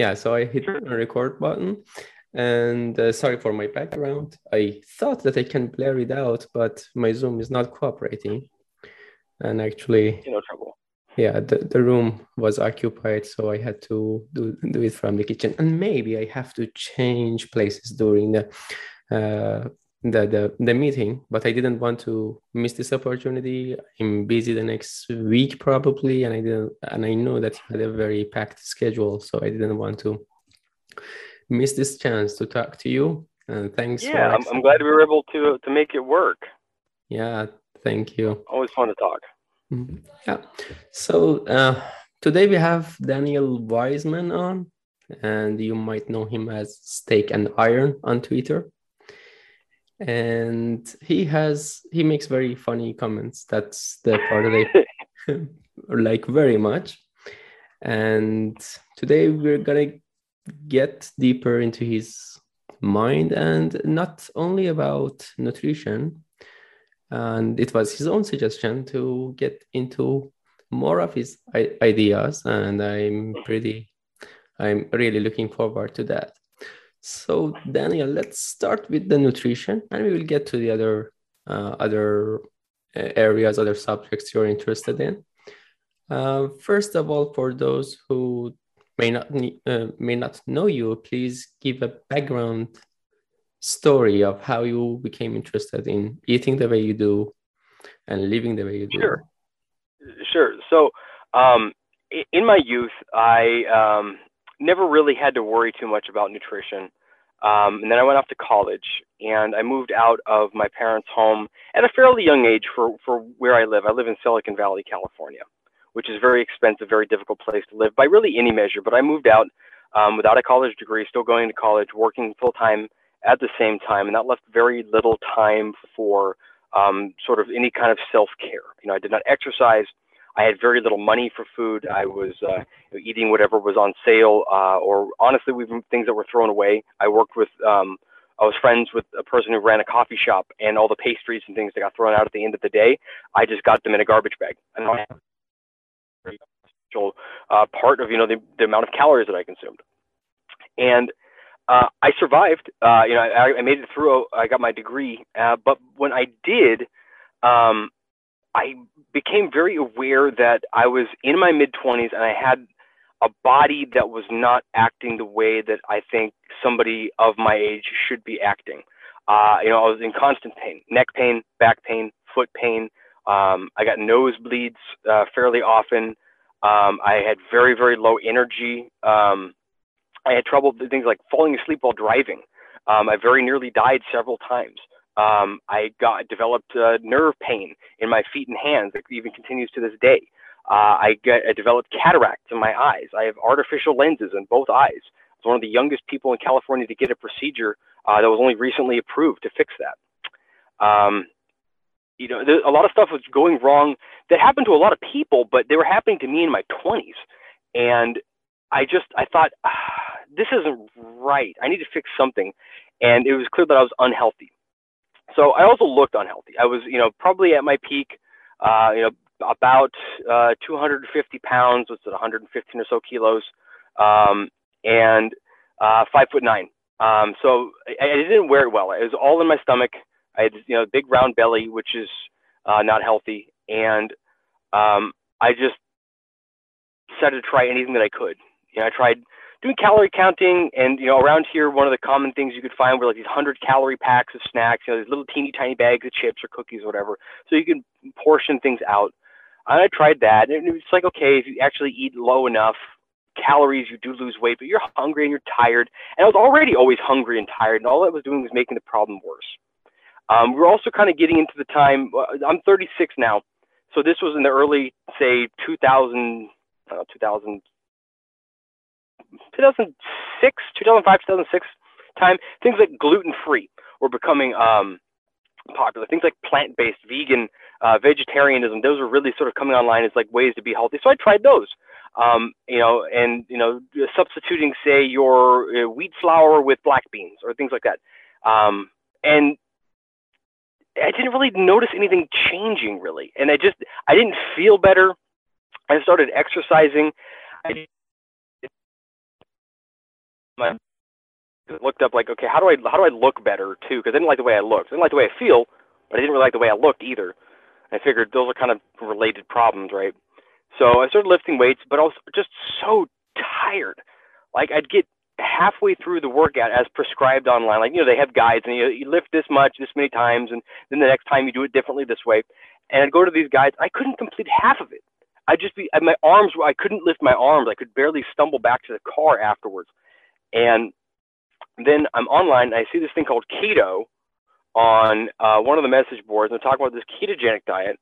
yeah, so I hit the record button. And uh, sorry for my background. I thought that I can blur it out, but my Zoom is not cooperating. And actually, no trouble. Yeah, the, the room was occupied, so I had to do, do it from the kitchen. And maybe I have to change places during the uh, the, the the meeting, but I didn't want to miss this opportunity. I'm busy the next week probably, and I didn't and I know that you had a very packed schedule, so I didn't want to miss this chance to talk to you. And thanks. Yeah, I'm, I'm glad we were able to to make it work. Yeah, thank you. Always fun to talk. Mm-hmm. Yeah. So uh, today we have Daniel Wiseman on, and you might know him as Steak and Iron on Twitter. And he has he makes very funny comments. That's the part that I like very much. And today we're gonna get deeper into his mind and not only about nutrition and it was his own suggestion to get into more of his ideas and i'm pretty i'm really looking forward to that so daniel let's start with the nutrition and we will get to the other uh, other uh, areas other subjects you're interested in uh, first of all for those who may not uh, may not know you, please give a background story of how you became interested in eating the way you do and living the way you do. Sure, sure. So, um, in my youth, I um, never really had to worry too much about nutrition. Um, and then I went off to college and I moved out of my parents' home at a fairly young age for, for where I live. I live in Silicon Valley, California which is very expensive, very difficult place to live by really any measure. But I moved out um, without a college degree, still going to college, working full time at the same time, and that left very little time for um, sort of any kind of self care. You know, I did not exercise. I had very little money for food. I was uh, eating whatever was on sale, uh, or honestly, even things that were thrown away. I worked with. Um, I was friends with a person who ran a coffee shop, and all the pastries and things that got thrown out at the end of the day, I just got them in a garbage bag. And I uh, part of you know the, the amount of calories that I consumed, and uh, I survived. Uh, you know, I, I made it through. I got my degree, uh, but when I did, um, I became very aware that I was in my mid twenties and I had a body that was not acting the way that I think somebody of my age should be acting. Uh, you know, I was in constant pain, neck pain, back pain, foot pain, um, I got nosebleeds uh, fairly often. Um, I had very, very low energy. Um, I had trouble with things like falling asleep while driving. Um, I very nearly died several times. Um, I got developed uh, nerve pain in my feet and hands that even continues to this day. Uh, I, get, I developed cataracts in my eyes. I have artificial lenses in both eyes. I was one of the youngest people in California to get a procedure uh, that was only recently approved to fix that. Um, you know, there, a lot of stuff was going wrong that happened to a lot of people, but they were happening to me in my 20s. And I just, I thought, ah, this isn't right. I need to fix something. And it was clear that I was unhealthy. So I also looked unhealthy. I was, you know, probably at my peak, uh, you know, about uh, 250 pounds, was it 115 or so kilos, um, and uh, five foot nine. Um, so I, I didn't wear it well. It was all in my stomach. I had you know big round belly, which is uh, not healthy, and um, I just decided to try anything that I could. You know, I tried doing calorie counting, and you know, around here, one of the common things you could find were like these hundred calorie packs of snacks. You know, these little teeny tiny bags of chips or cookies or whatever, so you can portion things out. And I tried that, and it's like okay, if you actually eat low enough calories, you do lose weight, but you're hungry and you're tired. And I was already always hungry and tired, and all I was doing was making the problem worse. Um, we're also kind of getting into the time. Uh, I'm 36 now, so this was in the early, say, 2000, uh, 2000, 2006, 2005, 2006 time. Things like gluten free were becoming um, popular. Things like plant based, vegan, uh, vegetarianism. Those were really sort of coming online as like ways to be healthy. So I tried those. Um, you know, and you know, substituting, say, your uh, wheat flour with black beans or things like that. Um, and I didn't really notice anything changing really, and I just I didn't feel better. I started exercising. I my looked up like, okay, how do I how do I look better too? Because I didn't like the way I looked. I didn't like the way I feel, but I didn't really like the way I looked either. I figured those are kind of related problems, right? So I started lifting weights, but I was just so tired. Like I'd get halfway through the workout as prescribed online. Like, you know, they have guides and you, you lift this much, this many times, and then the next time you do it differently this way. And I'd go to these guides. I couldn't complete half of it. I'd just be, my arms, I couldn't lift my arms. I could barely stumble back to the car afterwards. And then I'm online and I see this thing called keto on uh, one of the message boards and they're talking about this ketogenic diet.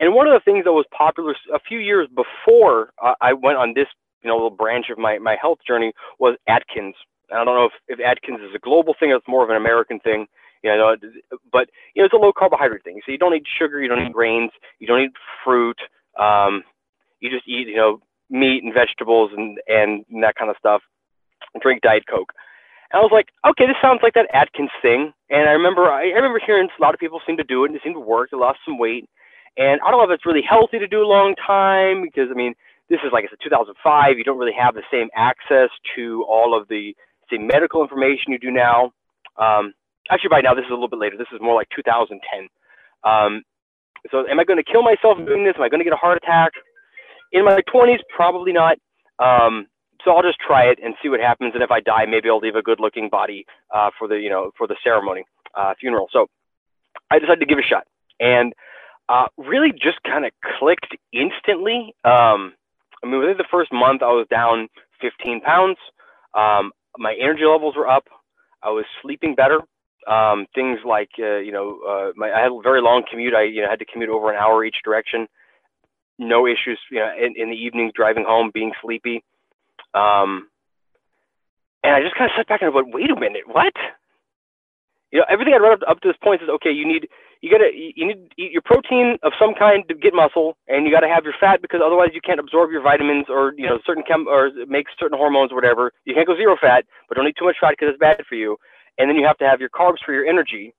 And one of the things that was popular a few years before uh, I went on this you know little branch of my my health journey was Atkins. And I don't know if, if Atkins is a global thing or it's more of an American thing. You know, but you know it's a low carbohydrate thing. So you don't eat sugar, you don't eat grains, you don't eat fruit. Um, you just eat you know meat and vegetables and and that kind of stuff. Drink Diet Coke. And I was like, okay, this sounds like that Atkins thing. And I remember I, I remember hearing a lot of people seem to do it and it seemed to work. They lost some weight. And I don't know if it's really healthy to do a long time because I mean this is like I said, 2005. You don't really have the same access to all of the same medical information you do now. Um, actually, by now this is a little bit later. This is more like 2010. Um, so, am I going to kill myself doing this? Am I going to get a heart attack? In my 20s, probably not. Um, so I'll just try it and see what happens. And if I die, maybe I'll leave a good-looking body uh, for the, you know, for the ceremony, uh, funeral. So I decided to give it a shot, and uh, really just kind of clicked instantly. Um, I mean, within the first month, I was down 15 pounds. Um, my energy levels were up. I was sleeping better. Um, things like, uh, you know, uh, my, I had a very long commute. I, you know, had to commute over an hour each direction. No issues, you know, in, in the evening driving home, being sleepy. Um, and I just kind of sat back and went, wait a minute, what? You know, everything I'd read up, up to this point is okay. You need you gotta you need to eat your protein of some kind to get muscle, and you gotta have your fat because otherwise you can't absorb your vitamins or you know certain chem or make certain hormones or whatever. You can't go zero fat, but don't eat too much fat because it's bad for you. And then you have to have your carbs for your energy.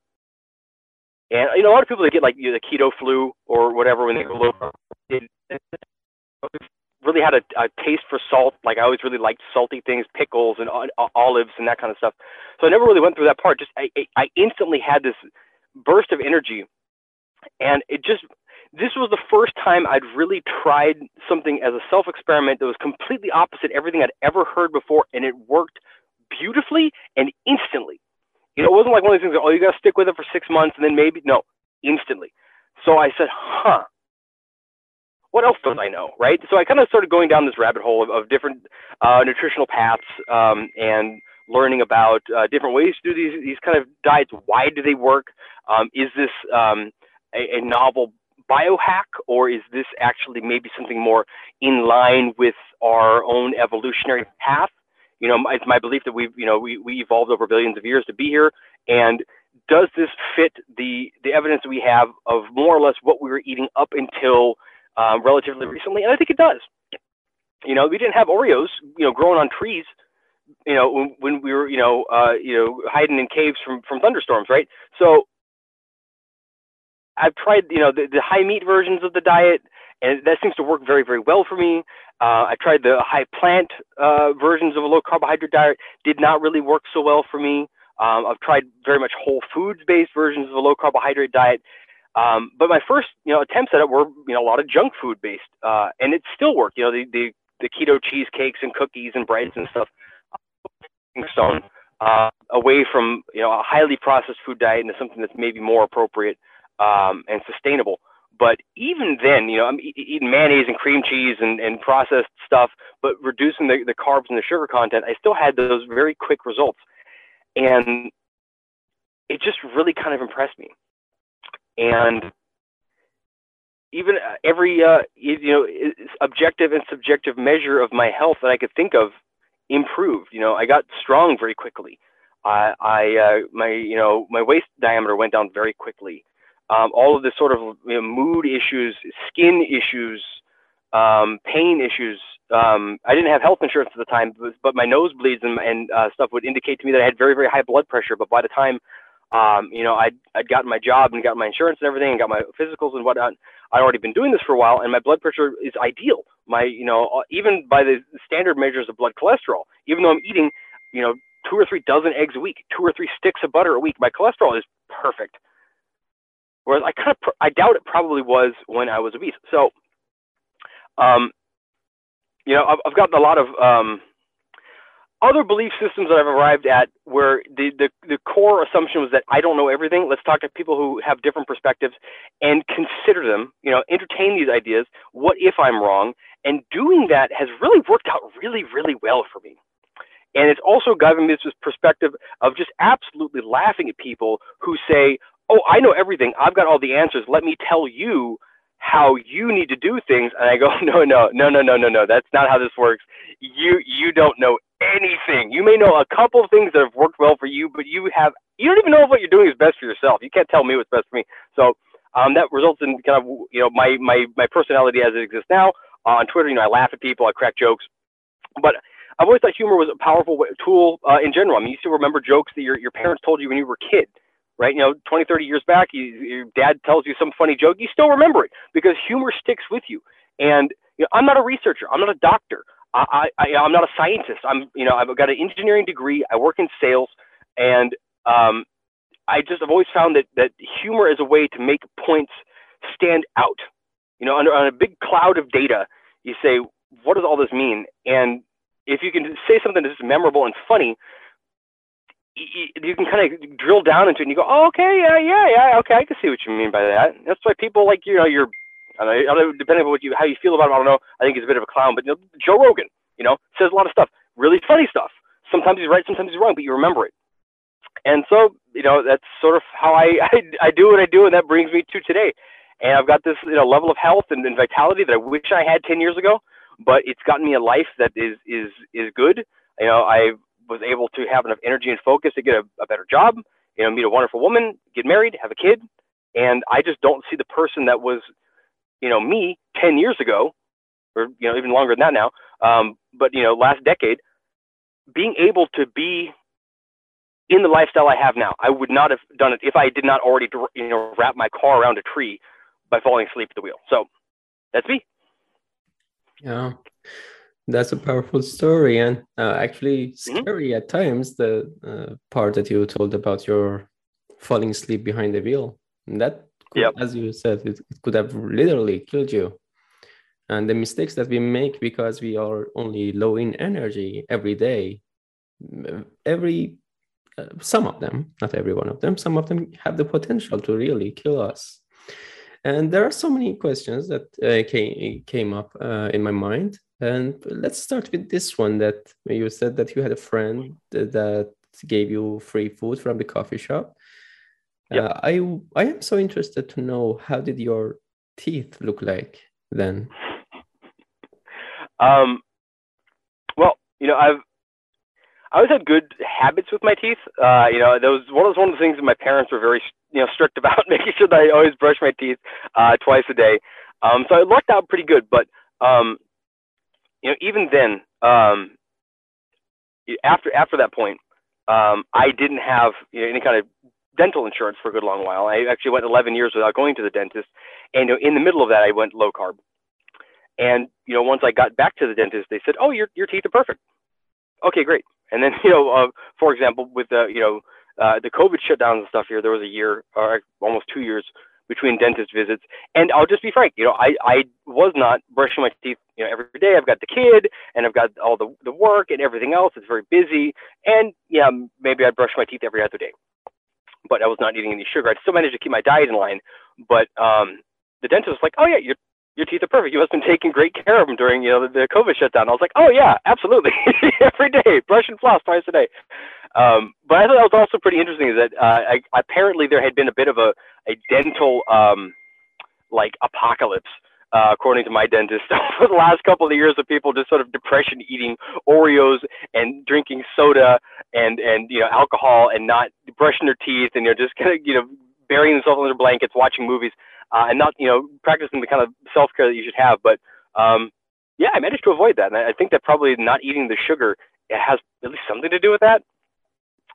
And you know a lot of people that get like you know, the keto flu or whatever when they go low really had a, a taste for salt. Like I always really liked salty things, pickles and uh, olives and that kind of stuff. So I never really went through that part. Just I, I instantly had this burst of energy. And it just, this was the first time I'd really tried something as a self experiment that was completely opposite everything I'd ever heard before. And it worked beautifully and instantly. You know, it wasn't like one of these things, oh, you got to stick with it for six months and then maybe, no, instantly. So I said, huh, what else don't I know, right? So I kind of started going down this rabbit hole of, of different uh, nutritional paths um, and learning about uh, different ways to do these these kind of diets. Why do they work? Um, is this um, a, a, novel biohack, or is this actually maybe something more in line with our own evolutionary path? You know, it's my belief that we've you know we, we evolved over billions of years to be here, and does this fit the the evidence we have of more or less what we were eating up until uh, relatively recently? And I think it does. You know, we didn't have Oreos, you know, growing on trees you know, when, when we were, you know, uh, you know, hiding in caves from from thunderstorms, right? So I've tried, you know, the, the high meat versions of the diet, and that seems to work very, very well for me. Uh, I tried the high plant uh, versions of a low carbohydrate diet, did not really work so well for me. Um, I've tried very much whole foods based versions of a low carbohydrate diet. Um, but my first, you know, attempts at it were, you know, a lot of junk food based, uh, and it still worked. You know, the, the the keto cheesecakes and cookies and breads and stuff stone uh, away from you know a highly processed food diet into something that's maybe more appropriate um, and sustainable. But even then, you know, I'm eating mayonnaise and cream cheese and, and processed stuff, but reducing the, the carbs and the sugar content, I still had those very quick results. And it just really kind of impressed me. And even uh, every, uh, you know, objective and subjective measure of my health that I could think of improved. You know, I got strong very quickly. I, I uh, my you know my waist diameter went down very quickly. Um, all of this sort of you know, mood issues, skin issues, um, pain issues. Um, I didn't have health insurance at the time, but, but my nosebleeds and, and uh, stuff would indicate to me that I had very very high blood pressure. But by the time um, you know I'd I'd gotten my job and got my insurance and everything and got my physicals and whatnot, I'd already been doing this for a while, and my blood pressure is ideal. My, you know, uh, even by the standard measures of blood cholesterol, even though I'm eating, you know, two or three dozen eggs a week, two or three sticks of butter a week. My cholesterol is perfect. Whereas I kind of, pr- I doubt it probably was when I was obese. So, um, you know, I've, I've gotten a lot of um, other belief systems that I've arrived at where the, the, the core assumption was that I don't know everything. Let's talk to people who have different perspectives and consider them, you know, entertain these ideas. What if I'm wrong? And doing that has really worked out really, really well for me. And it's also given me this perspective of just absolutely laughing at people who say, oh, I know everything. I've got all the answers. Let me tell you how you need to do things. And I go, no, no, no, no, no, no, no. That's not how this works. You you don't know anything. You may know a couple of things that have worked well for you, but you have you don't even know if what you're doing is best for yourself. You can't tell me what's best for me. So um, that results in kind of you know my my my personality as it exists now uh, on Twitter. You know, I laugh at people, I crack jokes, but I've always thought humor was a powerful tool uh, in general. I mean, you still remember jokes that your your parents told you when you were a kid right? You know, 20, 30 years back, you, your dad tells you some funny joke, you still remember it because humor sticks with you. And you know, I'm not a researcher, I'm not a doctor, I, I, I'm not a scientist. I'm, you know, I've got an engineering degree, I work in sales, and um, I just have always found that that humor is a way to make points stand out. You know, under on a big cloud of data, you say, what does all this mean? And if you can say something that's memorable and funny, you can kind of drill down into it and you go, oh, okay, yeah, yeah, yeah, okay, I can see what you mean by that. That's why people like, you know, you're, I don't know, depending on what you, how you feel about him, I don't know. I think he's a bit of a clown, but you know, Joe Rogan, you know, says a lot of stuff, really funny stuff. Sometimes he's right, sometimes he's wrong, but you remember it. And so, you know, that's sort of how I, I, I do what I do, and that brings me to today. And I've got this, you know, level of health and, and vitality that I wish I had 10 years ago, but it's gotten me a life that is, is, is good. You know, I've, was able to have enough energy and focus to get a, a better job, you know, meet a wonderful woman, get married, have a kid. And I just don't see the person that was, you know, me 10 years ago, or, you know, even longer than that now. Um, but, you know, last decade, being able to be in the lifestyle I have now. I would not have done it if I did not already, you know, wrap my car around a tree by falling asleep at the wheel. So that's me. Yeah. That's a powerful story and uh, actually mm-hmm. scary mm-hmm. at times. The uh, part that you told about your falling asleep behind the wheel. And that, could, yep. as you said, it, it could have literally killed you. And the mistakes that we make because we are only low in energy every day, every uh, some of them, not every one of them, some of them have the potential to really kill us. And there are so many questions that uh, came, came up uh, in my mind. And let's start with this one that you said that you had a friend that gave you free food from the coffee shop. Yep. Uh, I I am so interested to know how did your teeth look like then? Um, well, you know, I've I always had good habits with my teeth. Uh, you know, those one of one of the things that my parents were very you know strict about, making sure that I always brush my teeth uh, twice a day. Um, so I worked out pretty good. But um, you know, even then, um, after after that point, um, I didn't have you know, any kind of dental insurance for a good long while. I actually went 11 years without going to the dentist, and in the middle of that, I went low carb. And you know, once I got back to the dentist, they said, "Oh, your your teeth are perfect." Okay, great. And then, you know, uh, for example, with the, you know, uh, the COVID shutdowns and stuff here, there was a year or almost two years between dentist visits. And I'll just be frank, you know, I, I was not brushing my teeth, you know, every day. I've got the kid and I've got all the, the work and everything else. It's very busy. And yeah, maybe I brush my teeth every other day, but I was not eating any sugar. I still managed to keep my diet in line. But um, the dentist was like, oh yeah, you're your teeth are perfect. You must have been taking great care of them during, you know, the, the COVID shutdown. I was like, oh yeah, absolutely, every day, brush and floss twice a day. Um, but I thought that was also pretty interesting is that uh, I, apparently there had been a bit of a, a dental um, like apocalypse, uh, according to my dentist, for the last couple of years of people just sort of depression eating Oreos and drinking soda and and you know alcohol and not brushing their teeth and you know just kind of you know burying themselves under blankets, watching movies uh, and not you know practicing the kind of self care that you should have. But um, yeah, I managed to avoid that, and I think that probably not eating the sugar it has at least something to do with that.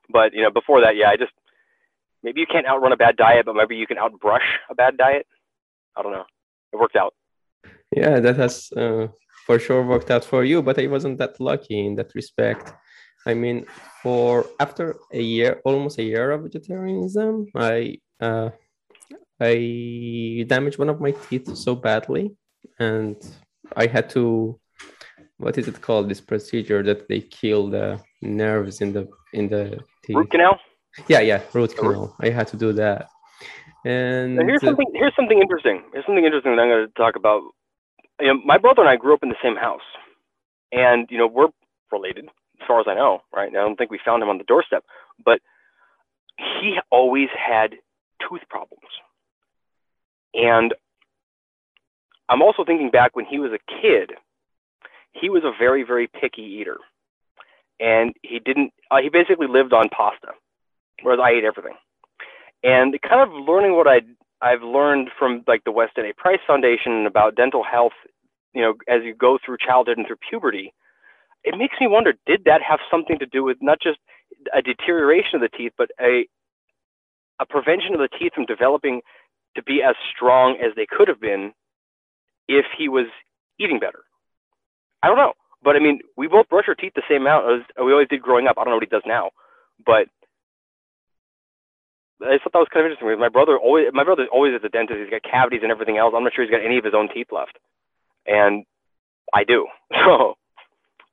But you know, before that, yeah, I just maybe you can't outrun a bad diet, but maybe you can outbrush a bad diet. I don't know. It worked out. Yeah, that has uh, for sure worked out for you, but I wasn't that lucky in that respect. I mean, for after a year, almost a year of vegetarianism, I uh, I damaged one of my teeth so badly, and I had to. What is it called? This procedure that they kill the nerves in the in the teeth. Root canal. Yeah, yeah, root canal. I had to do that. And Now, here's something. Here's something interesting. Here's something interesting that I'm going to talk about. You know, my brother and I grew up in the same house, and you know we're related as far as I know. Right? I don't think we found him on the doorstep, but he always had tooth problems, and I'm also thinking back when he was a kid. He was a very, very picky eater, and he didn't. Uh, he basically lived on pasta, whereas I ate everything and kind of learning what I I've learned from like the Weston A. Price Foundation about dental health, you know, as you go through childhood and through puberty, it makes me wonder: did that have something to do with not just a deterioration of the teeth, but a a prevention of the teeth from developing to be as strong as they could have been if he was eating better? I don't know, but I mean, we both brush our teeth the same amount as we always did growing up. I don't know what he does now, but I thought that was kind of interesting. My brother always, my brother's always at the dentist. He's got cavities and everything else. I'm not sure he's got any of his own teeth left, and I do. So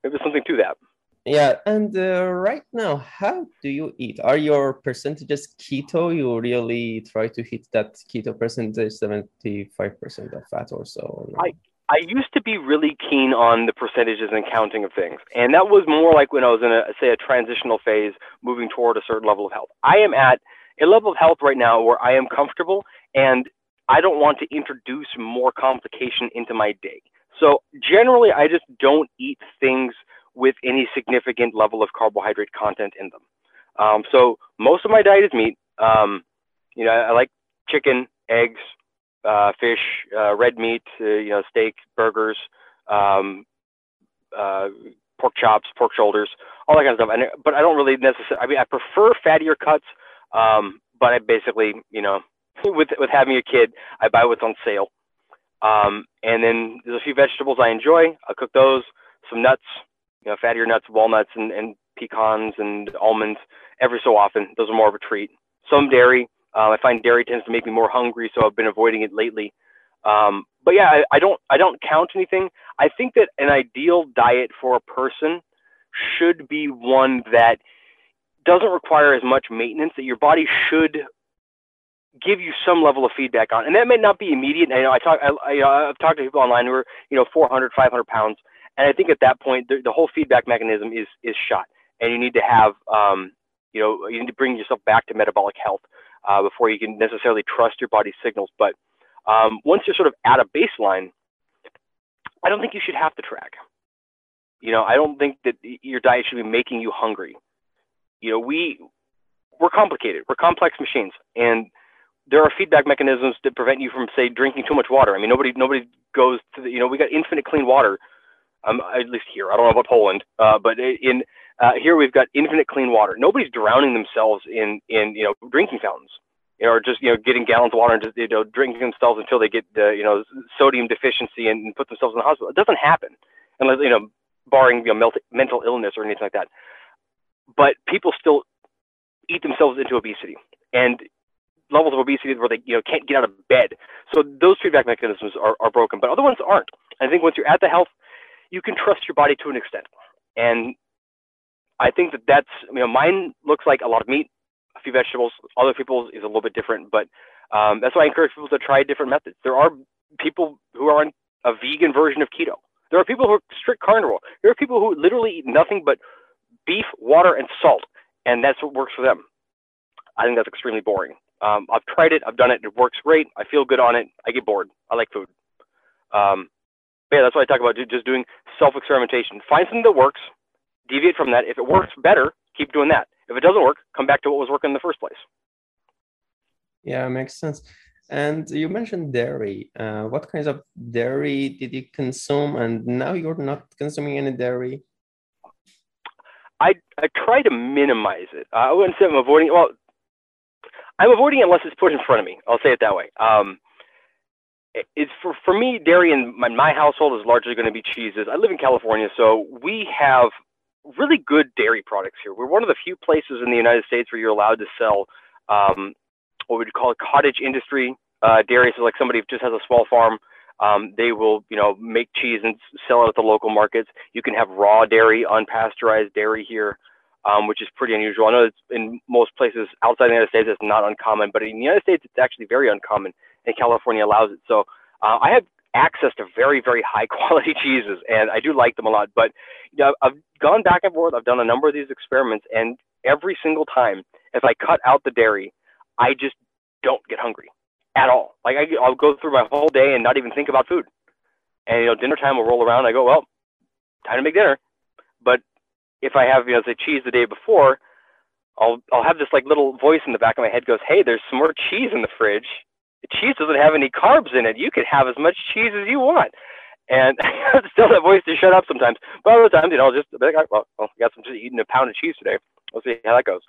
maybe there's something to that. Yeah, and uh, right now, how do you eat? Are your percentages keto? You really try to hit that keto percentage, seventy-five percent of fat or so. I I used to be really keen on the percentages and counting of things, and that was more like when I was in a say a transitional phase, moving toward a certain level of health. I am at a level of health right now where I am comfortable and I don't want to introduce more complication into my day. So generally, I just don't eat things with any significant level of carbohydrate content in them. Um, so most of my diet is meat. Um, you know, I, I, like chicken, eggs, uh, fish, uh, red meat, uh, you know, steak, burgers, um, uh, pork chops, pork shoulders, all that kind of stuff. And, but I don't really necessarily. I mean, I prefer fattier cuts um, but I basically, you know, with with having a kid, I buy what's on sale. Um, and then there's a few vegetables I enjoy. I cook those. Some nuts, you know, fattier nuts, walnuts, and, and pecans and almonds every so often. Those are more of a treat. Some dairy. Uh, I find dairy tends to make me more hungry, so I've been avoiding it lately. Um, but yeah, I, I don't I don't count anything. I think that an ideal diet for a person should be one that doesn't require as much maintenance that your body should give you some level of feedback on. And that may not be immediate. I know I talk, I, I, have talked to people online who are, you know, 400, 500 pounds. And I think at that point, the, the whole feedback mechanism is, is shot. And you need to have, um, you know, you need to bring yourself back to metabolic health uh, before you can necessarily trust your body's signals. But um, once you're sort of at a baseline, I don't think you should have to track. You know, I don't think that your diet should be making you hungry you know, we we're complicated. We're complex machines, and there are feedback mechanisms that prevent you from, say, drinking too much water. I mean, nobody nobody goes to the, you know, we got infinite clean water. Um, at least here, I don't know about Poland, uh, but in uh, here we've got infinite clean water. Nobody's drowning themselves in in you know drinking fountains, you know, or just you know getting gallons of water and just you know drinking themselves until they get uh, you know sodium deficiency and, and put themselves in the hospital. It doesn't happen unless you know, barring you know mental illness or anything like that but people still eat themselves into obesity and levels of obesity where they you know can't get out of bed. So those feedback mechanisms are, are broken, but other ones aren't. I think once you're at the health, you can trust your body to an extent, and I think that that's you know mine looks like a lot of meat, a few vegetables. Other people's is a little bit different, but um, that's why I encourage people to try different methods. There are people who are on a vegan version of keto. There are people who are strict carnivore. There are people who literally eat nothing but beef, water, and salt, and that's what works for them. I think that's extremely boring. Um, I've tried it, I've done it, it works great. I feel good on it. I get bored. I like food. Um, yeah, that's why I talk about just doing self experimentation. Find something that works, deviate from that. If it works better, keep doing that. If it doesn't work, come back to what was working in the first place. Yeah, makes sense. And you mentioned dairy. Uh, what kinds of dairy did you consume? And now you're not consuming any dairy. I I try to minimize it. I wouldn't say I'm avoiding. Well, I'm avoiding it unless it's put in front of me. I'll say it that way. Um, it's for for me, dairy in my, my household is largely going to be cheeses. I live in California, so we have really good dairy products here. We're one of the few places in the United States where you're allowed to sell um, what we would you call cottage industry uh, dairy. So like somebody who just has a small farm, um, they will you know make cheese and sell it at the local markets. You can have raw dairy, unpasteurized dairy here. Um, which is pretty unusual. I know it's in most places outside the United States it's not uncommon, but in the United States it's actually very uncommon, and California allows it. So uh, I have access to very, very high quality cheeses, and I do like them a lot. But you know, I've gone back and forth. I've done a number of these experiments, and every single time, if I cut out the dairy, I just don't get hungry at all. Like I, I'll go through my whole day and not even think about food. And you know, dinner time will roll around. I go, well, time to make dinner. But if I have, you know, say cheese the day before, I'll I'll have this like little voice in the back of my head goes, hey, there's some more cheese in the fridge The cheese doesn't have any carbs in it. You can have as much cheese as you want. And still that voice to shut up sometimes. But other times, you know, I'll just be like, well, I guess I'm just eating a pound of cheese today. We'll see how that goes.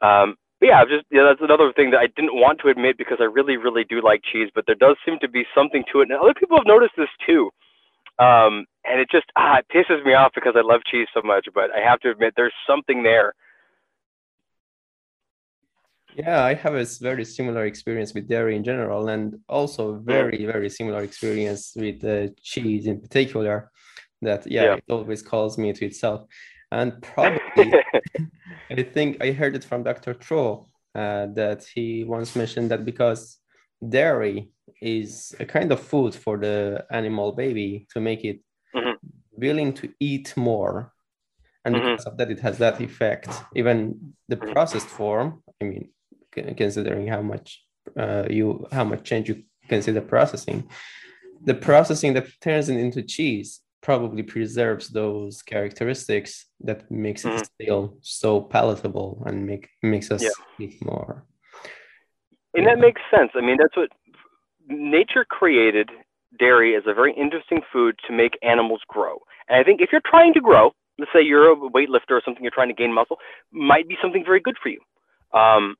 Um, but yeah, just yeah, that's another thing that I didn't want to admit because I really, really do like cheese, but there does seem to be something to it. And other people have noticed this too. Um, and it just ah, it pisses me off because I love cheese so much. But I have to admit, there's something there yeah, I have a very similar experience with dairy in general, and also very, very similar experience with uh, cheese in particular. That yeah, yeah, it always calls me to itself, and probably I think I heard it from Dr. Tro uh, that he once mentioned that because dairy is a kind of food for the animal baby to make it mm-hmm. willing to eat more and mm-hmm. because of that it has that effect even the mm-hmm. processed form i mean considering how much uh, you how much change you consider processing the processing that turns it into cheese probably preserves those characteristics that makes it mm-hmm. still so palatable and make makes us yeah. eat more and yeah. that makes sense i mean that's what nature created dairy as a very interesting food to make animals grow and i think if you're trying to grow let's say you're a weightlifter or something you're trying to gain muscle might be something very good for you um,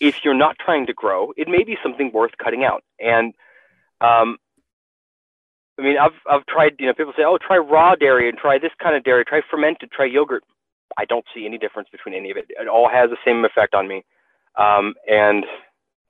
if you're not trying to grow, it may be something worth cutting out. And um, I mean, I've I've tried. You know, people say, "Oh, try raw dairy and try this kind of dairy. Try fermented. Try yogurt." I don't see any difference between any of it. It all has the same effect on me. Um, and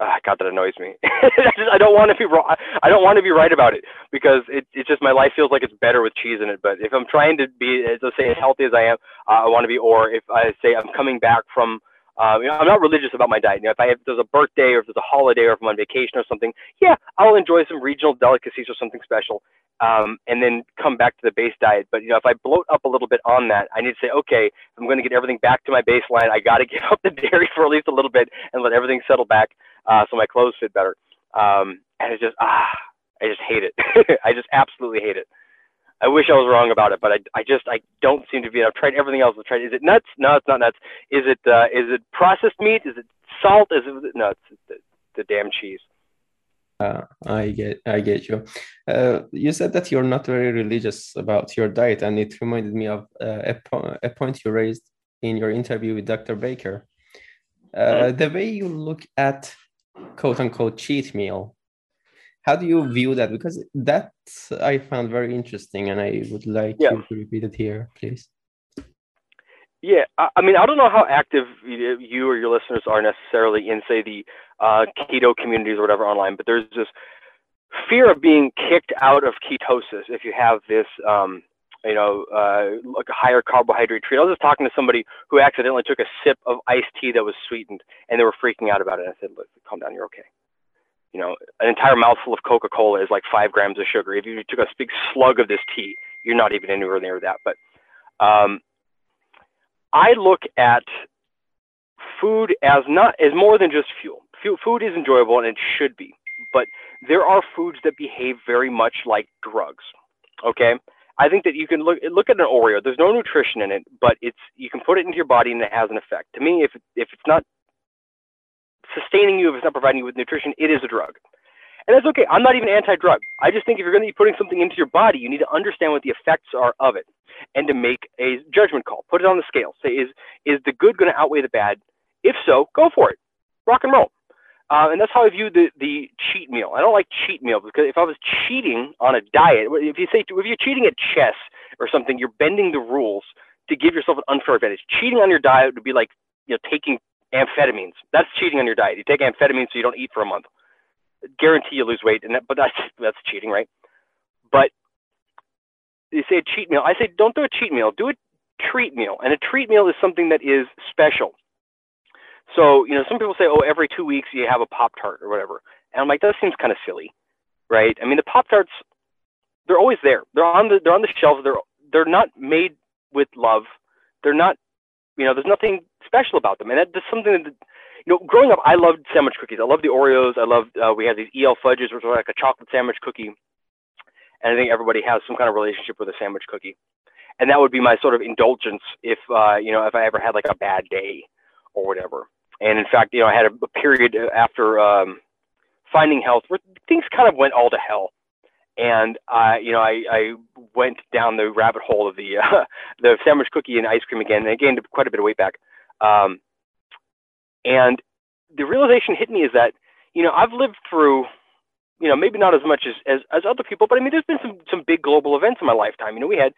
uh, God, that annoys me. I, just, I don't want to be wrong. I don't want to be right about it because it, it's just my life feels like it's better with cheese in it. But if I'm trying to be, let's say, as healthy as I am, uh, I want to be. Or if I say I'm coming back from um, you know, I'm not religious about my diet. You know, if I have, if there's a birthday or if there's a holiday or if I'm on vacation or something, yeah, I'll enjoy some regional delicacies or something special, um, and then come back to the base diet. But you know, if I bloat up a little bit on that, I need to say, okay, I'm going to get everything back to my baseline, I got to give up the dairy for at least a little bit and let everything settle back uh, so my clothes fit better. Um, and it's just ah, I just hate it. I just absolutely hate it. I wish I was wrong about it, but I, I just I don't seem to be. I've tried everything else. I've tried. Is it nuts? No, it's not nuts. Is it uh, is it processed meat? Is it salt? Is it no? It's the, the damn cheese. Uh, I get I get you. Uh, you said that you're not very religious about your diet, and it reminded me of uh, a, po- a point you raised in your interview with Dr. Baker. Uh, mm-hmm. The way you look at quote unquote cheat meal how do you view that because that i found very interesting and i would like yeah. you to repeat it here please yeah i mean i don't know how active you or your listeners are necessarily in say the uh, keto communities or whatever online but there's this fear of being kicked out of ketosis if you have this um, you know, uh, like a higher carbohydrate treat. I was just talking to somebody who accidentally took a sip of iced tea that was sweetened, and they were freaking out about it. I said, "Look, calm down, you're okay." You know, an entire mouthful of Coca-Cola is like five grams of sugar. If you took a big slug of this tea, you're not even anywhere near that. But um, I look at food as not as more than just fuel. Food is enjoyable and it should be, but there are foods that behave very much like drugs. Okay, I think that you can look look at an Oreo. There's no nutrition in it, but it's you can put it into your body and it has an effect. To me, if if it's not sustaining you, if it's not providing you with nutrition, it is a drug. And that's okay. I'm not even anti-drug. I just think if you're going to be putting something into your body, you need to understand what the effects are of it, and to make a judgment call. Put it on the scale. Say, is is the good going to outweigh the bad? If so, go for it. Rock and roll. Uh, and that's how I view the the cheat meal. I don't like cheat meal because if I was cheating on a diet, if you say if you're cheating at chess or something, you're bending the rules to give yourself an unfair advantage. Cheating on your diet would be like you know taking amphetamines. That's cheating on your diet. You take amphetamines so you don't eat for a month. Guarantee you lose weight, and that, but that's that's cheating, right? But you say a cheat meal. I say don't do a cheat meal. Do a treat meal, and a treat meal is something that is special. So you know, some people say, oh, every two weeks you have a pop tart or whatever, and I'm like, that seems kind of silly, right? I mean, the pop tarts, they're always there. They're on the they're on the shelves. They're they're not made with love. They're not, you know, there's nothing special about them, and that's something that you know, growing up, I loved sandwich cookies. I loved the Oreos. I loved, uh, we had these EL fudges, which were like a chocolate sandwich cookie. And I think everybody has some kind of relationship with a sandwich cookie. And that would be my sort of indulgence if, uh, you know, if I ever had like a bad day or whatever. And in fact, you know, I had a, a period after um, finding health where things kind of went all to hell. And I, you know, I, I went down the rabbit hole of the uh, the sandwich cookie and ice cream again, and I gained quite a bit of weight back. Um, and the realization hit me is that, you know, I've lived through, you know, maybe not as much as, as, as other people, but I mean, there's been some, some big global events in my lifetime. You know, we had,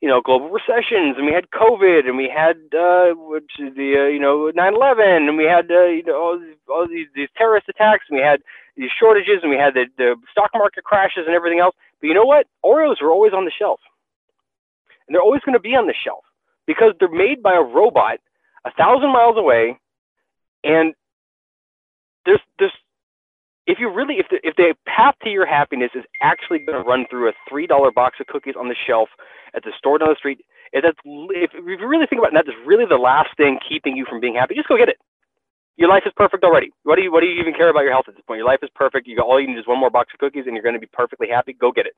you know, global recessions and we had COVID and we had, uh, which the, uh, you know, 9-11 and we had, uh, you know, all, these, all these, these terrorist attacks and we had these shortages and we had the, the stock market crashes and everything else. But you know what? Oreos are always on the shelf. And they're always going to be on the shelf because they're made by a robot a thousand miles away and there's there's if you really if the if the path to your happiness is actually going to run through a three dollar box of cookies on the shelf at the store down the street, if that's if you really think about it, that is really the last thing keeping you from being happy. Just go get it. Your life is perfect already. What do you what do you even care about your health at this point? Your life is perfect. You got all you need is one more box of cookies, and you're going to be perfectly happy. Go get it.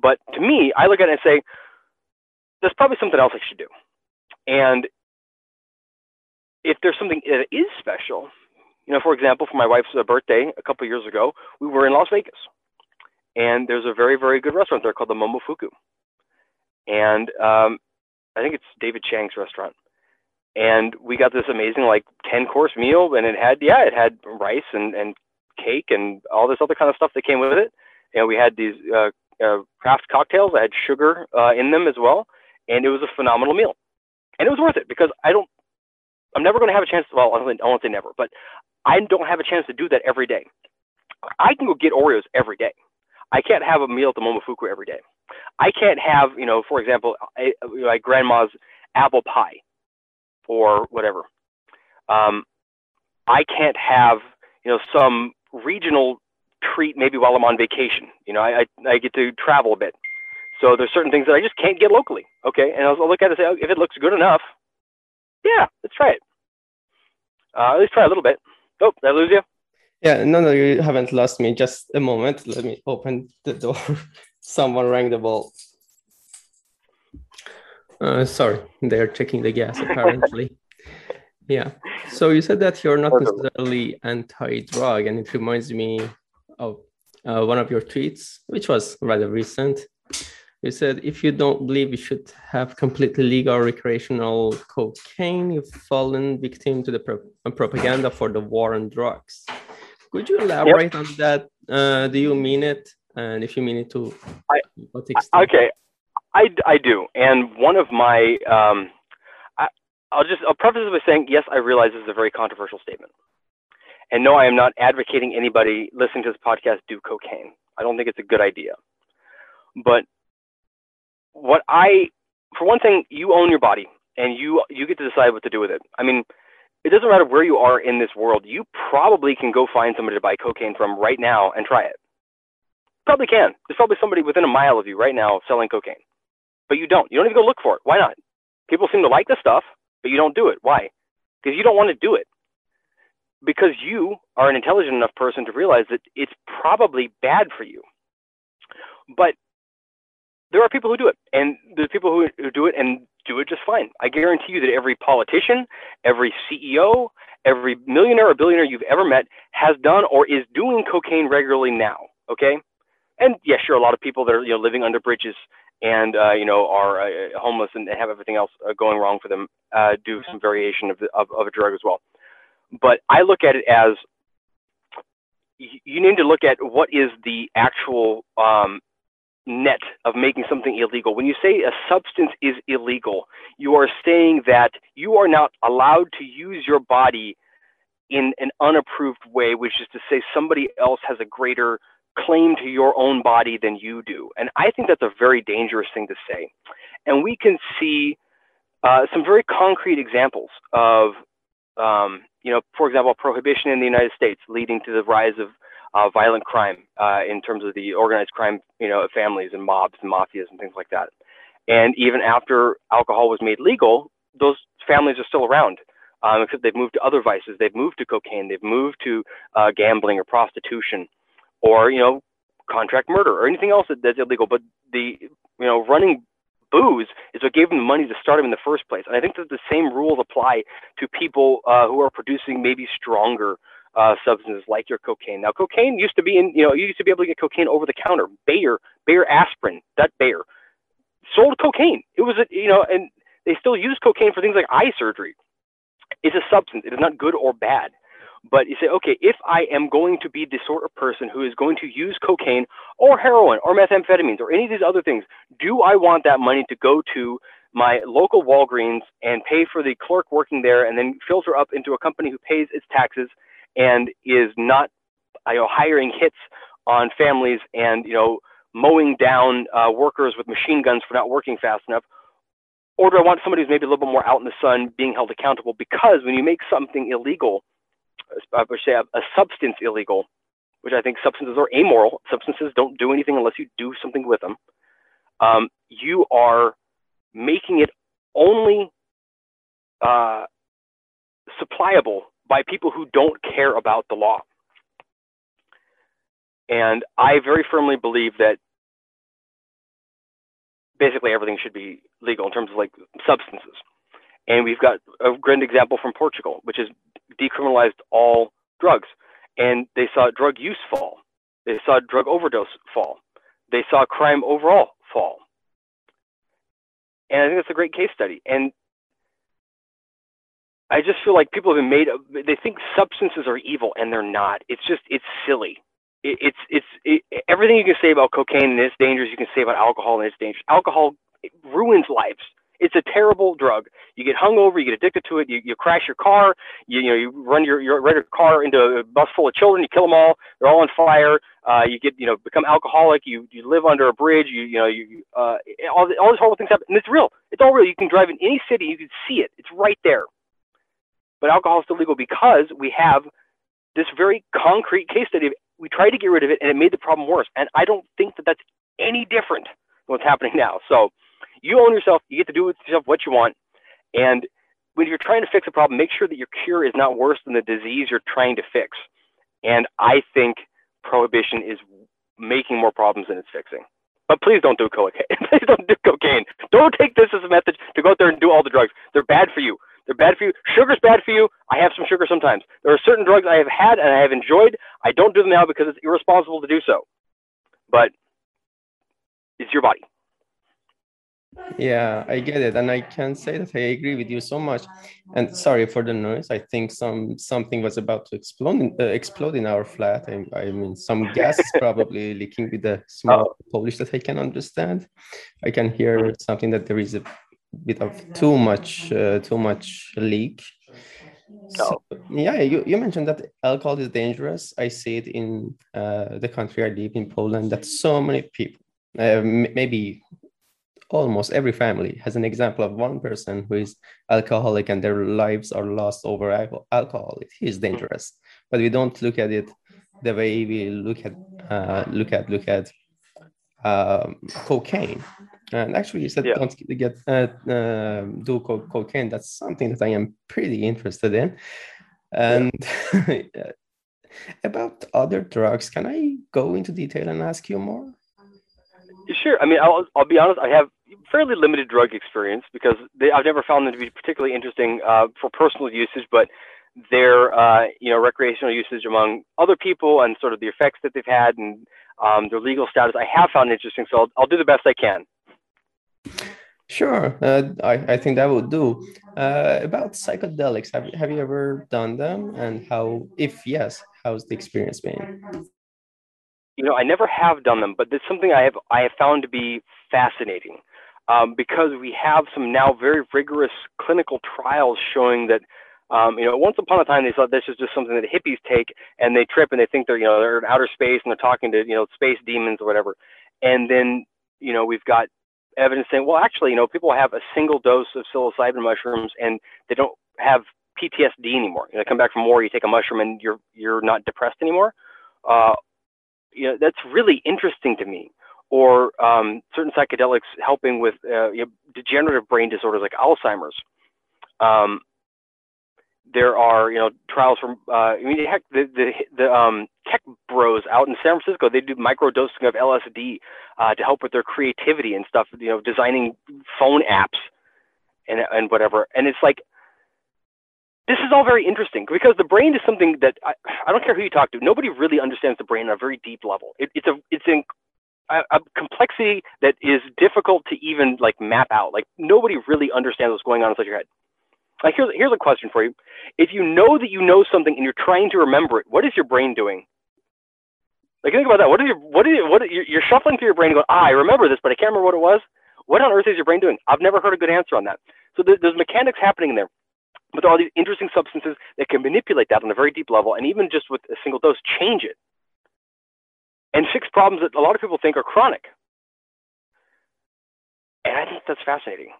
But to me, I look at it and say, there's probably something else I should do. And if there's something that is special, you know, for example, for my wife's uh, birthday a couple years ago, we were in Las Vegas, and there's a very very good restaurant there called the Momofuku, and um, I think it's David Chang's restaurant, and we got this amazing like ten course meal, and it had yeah, it had rice and and cake and all this other kind of stuff that came with it, and we had these uh, uh, craft cocktails that had sugar uh, in them as well, and it was a phenomenal meal, and it was worth it because I don't I'm never going to have a chance. To, well, I won't say never, but I don't have a chance to do that every day. I can go get Oreos every day. I can't have a meal at the Momofuku every day. I can't have, you know, for example, a, my grandma's apple pie or whatever. Um, I can't have, you know, some regional treat maybe while I'm on vacation. You know, I, I, I get to travel a bit. So there's certain things that I just can't get locally. Okay. And I'll look at it and say, oh, if it looks good enough, yeah, let's try it. Uh, let's try a little bit. Oh, did I lose you? Yeah, no, no, you haven't lost me. Just a moment. Let me open the door. Someone rang the bell. Uh, sorry, they're checking the gas apparently. yeah. So you said that you're not necessarily anti-drug, and it reminds me of uh, one of your tweets, which was rather recent. You said if you don't believe you should have completely legal recreational cocaine, you've fallen victim to the pro- uh, propaganda for the war on drugs. Could you elaborate yep. on that? Uh, do you mean it? And if you mean it to I, what extent? Okay, I, I do. And one of my, um, I, I'll just, I'll preface it by saying, yes, I realize this is a very controversial statement. And no, I am not advocating anybody listening to this podcast do cocaine. I don't think it's a good idea. But what I, for one thing, you own your body and you you get to decide what to do with it. I mean, it doesn't matter where you are in this world. You probably can go find somebody to buy cocaine from right now and try it. Probably can. There's probably somebody within a mile of you right now selling cocaine, but you don't. You don't even go look for it. Why not? People seem to like the stuff, but you don't do it. Why? Because you don't want to do it. Because you are an intelligent enough person to realize that it's probably bad for you. But there are people who do it, and there's people who, who do it and do it just fine. I guarantee you that every politician, every CEO, every millionaire or billionaire you've ever met has done or is doing cocaine regularly now. Okay, and yes, sure, a lot of people that are you know living under bridges and uh, you know are uh, homeless and have everything else uh, going wrong for them uh, do some variation of, the, of of a drug as well. But I look at it as you need to look at what is the actual um, net of making something illegal. When you say a substance is illegal, you are saying that you are not allowed to use your body in an unapproved way, which is to say somebody else has a greater claim to your own body than you do. And I think that's a very dangerous thing to say. And we can see uh, some very concrete examples of, um, you know, for example, prohibition in the United States leading to the rise of uh, violent crime uh, in terms of the organized crime, you know, families and mobs and mafias and things like that. And even after alcohol was made legal, those families are still around, um, except they've moved to other vices. They've moved to cocaine. They've moved to uh, gambling or prostitution, or you know, contract murder or anything else that, that's illegal. But the you know, running booze is what gave them the money to start them in the first place. And I think that the same rules apply to people uh, who are producing maybe stronger uh, substances like your cocaine. Now, cocaine used to be in, you know, you used to be able to get cocaine over the counter. Bayer, Bayer aspirin, that Bayer sold cocaine. It was, a, you know, and they still use cocaine for things like eye surgery. It's a substance. It is not good or bad. But you say, okay, if I am going to be the sort of person who is going to use cocaine or heroin or methamphetamines or any of these other things, do I want that money to go to my local Walgreens and pay for the clerk working there and then filter up into a company who pays its taxes and is not you know, hiring hits on families and you know mowing down uh, workers with machine guns for not working fast enough? Or do I want somebody who's maybe a little bit more out in the sun being held accountable? Because when you make something illegal, I would say a, a substance illegal, which I think substances are amoral. Substances don't do anything unless you do something with them. Um, you are making it only uh, supplyable by people who don't care about the law. And I very firmly believe that basically everything should be legal in terms of like substances. And we've got a great example from Portugal, which is decriminalized all drugs. And they saw drug use fall. They saw drug overdose fall. They saw crime overall fall. And I think that's a great case study. And I just feel like people have been made. They think substances are evil, and they're not. It's just it's silly. It, it's it's it, everything you can say about cocaine and its. You can say about alcohol and its dangers. Alcohol ruins lives. It's a terrible drug. You get hungover, you get addicted to it, you, you crash your car, you, you know, you run your, your run your car into a bus full of children, you kill them all, they're all on fire. Uh, you get, you know, become alcoholic. You you live under a bridge. You you know you uh, all all these horrible things happen, and it's real. It's all real. You can drive in any city, you can see it. It's right there but alcohol is still legal because we have this very concrete case study. We tried to get rid of it, and it made the problem worse. And I don't think that that's any different than what's happening now. So you own yourself. You get to do with yourself what you want. And when you're trying to fix a problem, make sure that your cure is not worse than the disease you're trying to fix. And I think prohibition is making more problems than it's fixing. But please don't do cocaine. please don't do cocaine. Don't take this as a method to go out there and do all the drugs. They're bad for you. They're bad for you. Sugar's bad for you. I have some sugar sometimes. There are certain drugs I have had and I have enjoyed. I don't do them now because it's irresponsible to do so. But it's your body. Yeah, I get it, and I can say that I agree with you so much. And sorry for the noise. I think some something was about to explode in, uh, explode in our flat. I, I mean, some gas is probably leaking with the small oh. Polish that I can understand. I can hear something that there is a bit of too much uh, too much leak so, yeah you, you mentioned that alcohol is dangerous i see it in uh, the country i live in poland that so many people uh, maybe almost every family has an example of one person who is alcoholic and their lives are lost over alcohol it is dangerous but we don't look at it the way we look at uh, look at look at um, cocaine and actually, you said yeah. don't get uh, uh, do co- cocaine. That's something that I am pretty interested in. And yeah. about other drugs, can I go into detail and ask you more? Sure. I mean, I'll, I'll be honest. I have fairly limited drug experience because they, I've never found them to be particularly interesting uh, for personal usage, but their uh, you know recreational usage among other people and sort of the effects that they've had and um, their legal status, I have found interesting. So I'll, I'll do the best I can. Sure, uh, I, I think that would do. Uh, about psychedelics, have, have you ever done them? And how, if yes, how's the experience been? you know, I never have done them, but it's something I have I have found to be fascinating um, because we have some now very rigorous clinical trials showing that. Um, you know, once upon a time they thought this is just something that hippies take, and they trip and they think they're, you know, they're in outer space and they're talking to, you know, space demons or whatever. And then, you know, we've got evidence saying, well, actually, you know, people have a single dose of psilocybin mushrooms and they don't have PTSD anymore. You know, come back from war, you take a mushroom and you're you're not depressed anymore. Uh, you know, that's really interesting to me. Or um, certain psychedelics helping with uh, you know, degenerative brain disorders like Alzheimer's. Um, there are you know trials from uh, I mean heck the the the um, tech bros out in San Francisco they do micro dosing of LSD uh, to help with their creativity and stuff you know designing phone apps and and whatever and it's like this is all very interesting because the brain is something that I, I don't care who you talk to nobody really understands the brain on a very deep level it, it's a it's in a, complexity that is difficult to even like map out like nobody really understands what's going on inside your head like here's here's a question for you. If you know that you know something and you're trying to remember it, what is your brain doing? Like think about that. What is your what is what you're, you're shuffling through your brain going, ah, I remember this, but I can't remember what it was. What on earth is your brain doing? I've never heard a good answer on that. So there, there's mechanics happening in there, but there are all these interesting substances that can manipulate that on a very deep level, and even just with a single dose, change it and fix problems that a lot of people think are chronic. And I think that's fascinating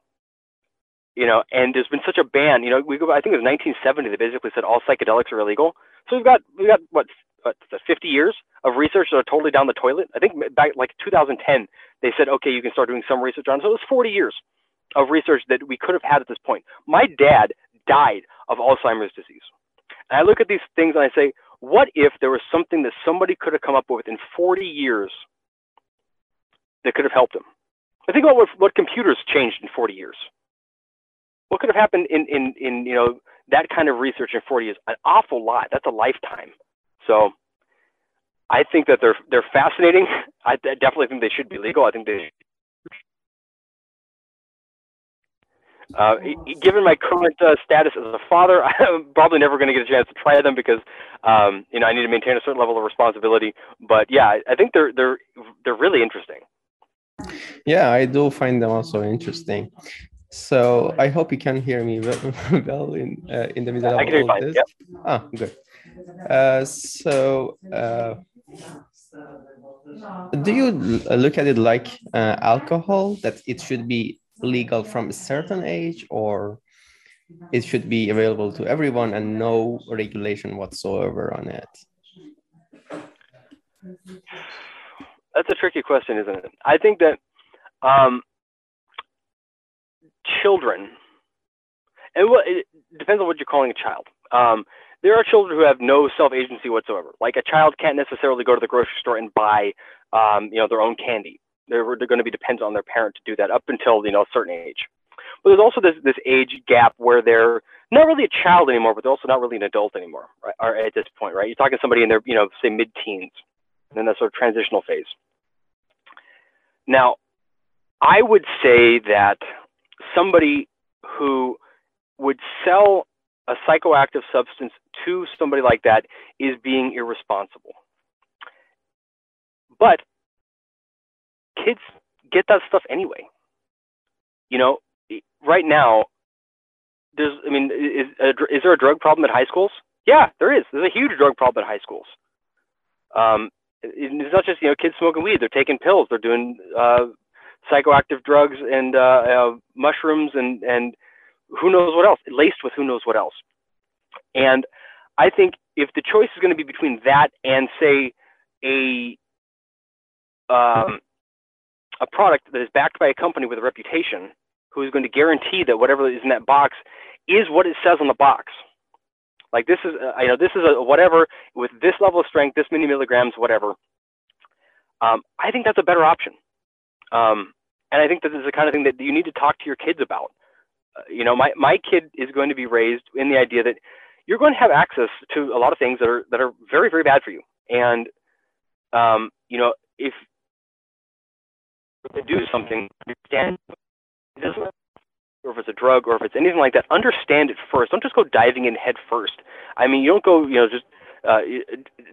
you know, and there's been such a ban. You know, we go. I think it was 1970. They basically said all psychedelics are illegal. So we've got we've got what, what 50 years of research that are totally down the toilet. I think back like 2010, they said okay, you can start doing some research on. It. So it was 40 years of research that we could have had at this point. My dad died of Alzheimer's disease, and I look at these things and I say, what if there was something that somebody could have come up with in 40 years that could have helped them? I think about what, what computers changed in 40 years what could have happened in, in, in you know that kind of research in 40 years? An awful lot. That's a lifetime. So I think that they're they're fascinating. I definitely think they should be legal. I think they. Uh, given my current uh, status as a father, I'm probably never going to get a chance to try them because, um, you know, I need to maintain a certain level of responsibility. But yeah, I think they're they're they're really interesting. Yeah, I do find them also interesting. So I hope you can hear me well, in uh, in the middle I of all this. Yep. Ah, good. Uh, so, uh, do you look at it like uh, alcohol that it should be legal from a certain age, or it should be available to everyone and no regulation whatsoever on it? That's a tricky question, isn't it? I think that um, children, and what it depends on what you're calling a child. Um, there are children who have no self agency whatsoever. Like a child can't necessarily go to the grocery store and buy, um, you know, their own candy. They're, going to be dependent on their parent to do that up until you know a certain age. But there's also this this age gap where they're not really a child anymore, but they're also not really an adult anymore, right? Or at this point, right? You're talking to somebody in their, you know, say mid-teens, and then that sort of transitional phase. Now, I would say that somebody who would sell a psychoactive substance to somebody like that is being irresponsible. But kids get that stuff anyway. You know, right now, there's, I mean, is, is there a drug problem at high schools? Yeah, there is. There's a huge drug problem at high schools. Um, it's not just, you know, kids smoking weed. They're taking pills. They're doing uh, psychoactive drugs and uh, uh, mushrooms and and who knows what else, laced with who knows what else. And I think if the choice is going to be between that and say a um, a product that is backed by a company with a reputation who is going to guarantee that whatever is in that box is what it says on the box. Like this is, uh, you know, this is a whatever with this level of strength, this many milligrams, whatever. Um, I think that's a better option. Um, and I think this is the kind of thing that you need to talk to your kids about. Uh, you know, my, my kid is going to be raised in the idea that you're going to have access to a lot of things that are that are very very bad for you. And um, you know, if they do something, understand or if it's a drug or if it's anything like that, understand it first. Don't just go diving in head first. I mean, you don't go, you know, just uh,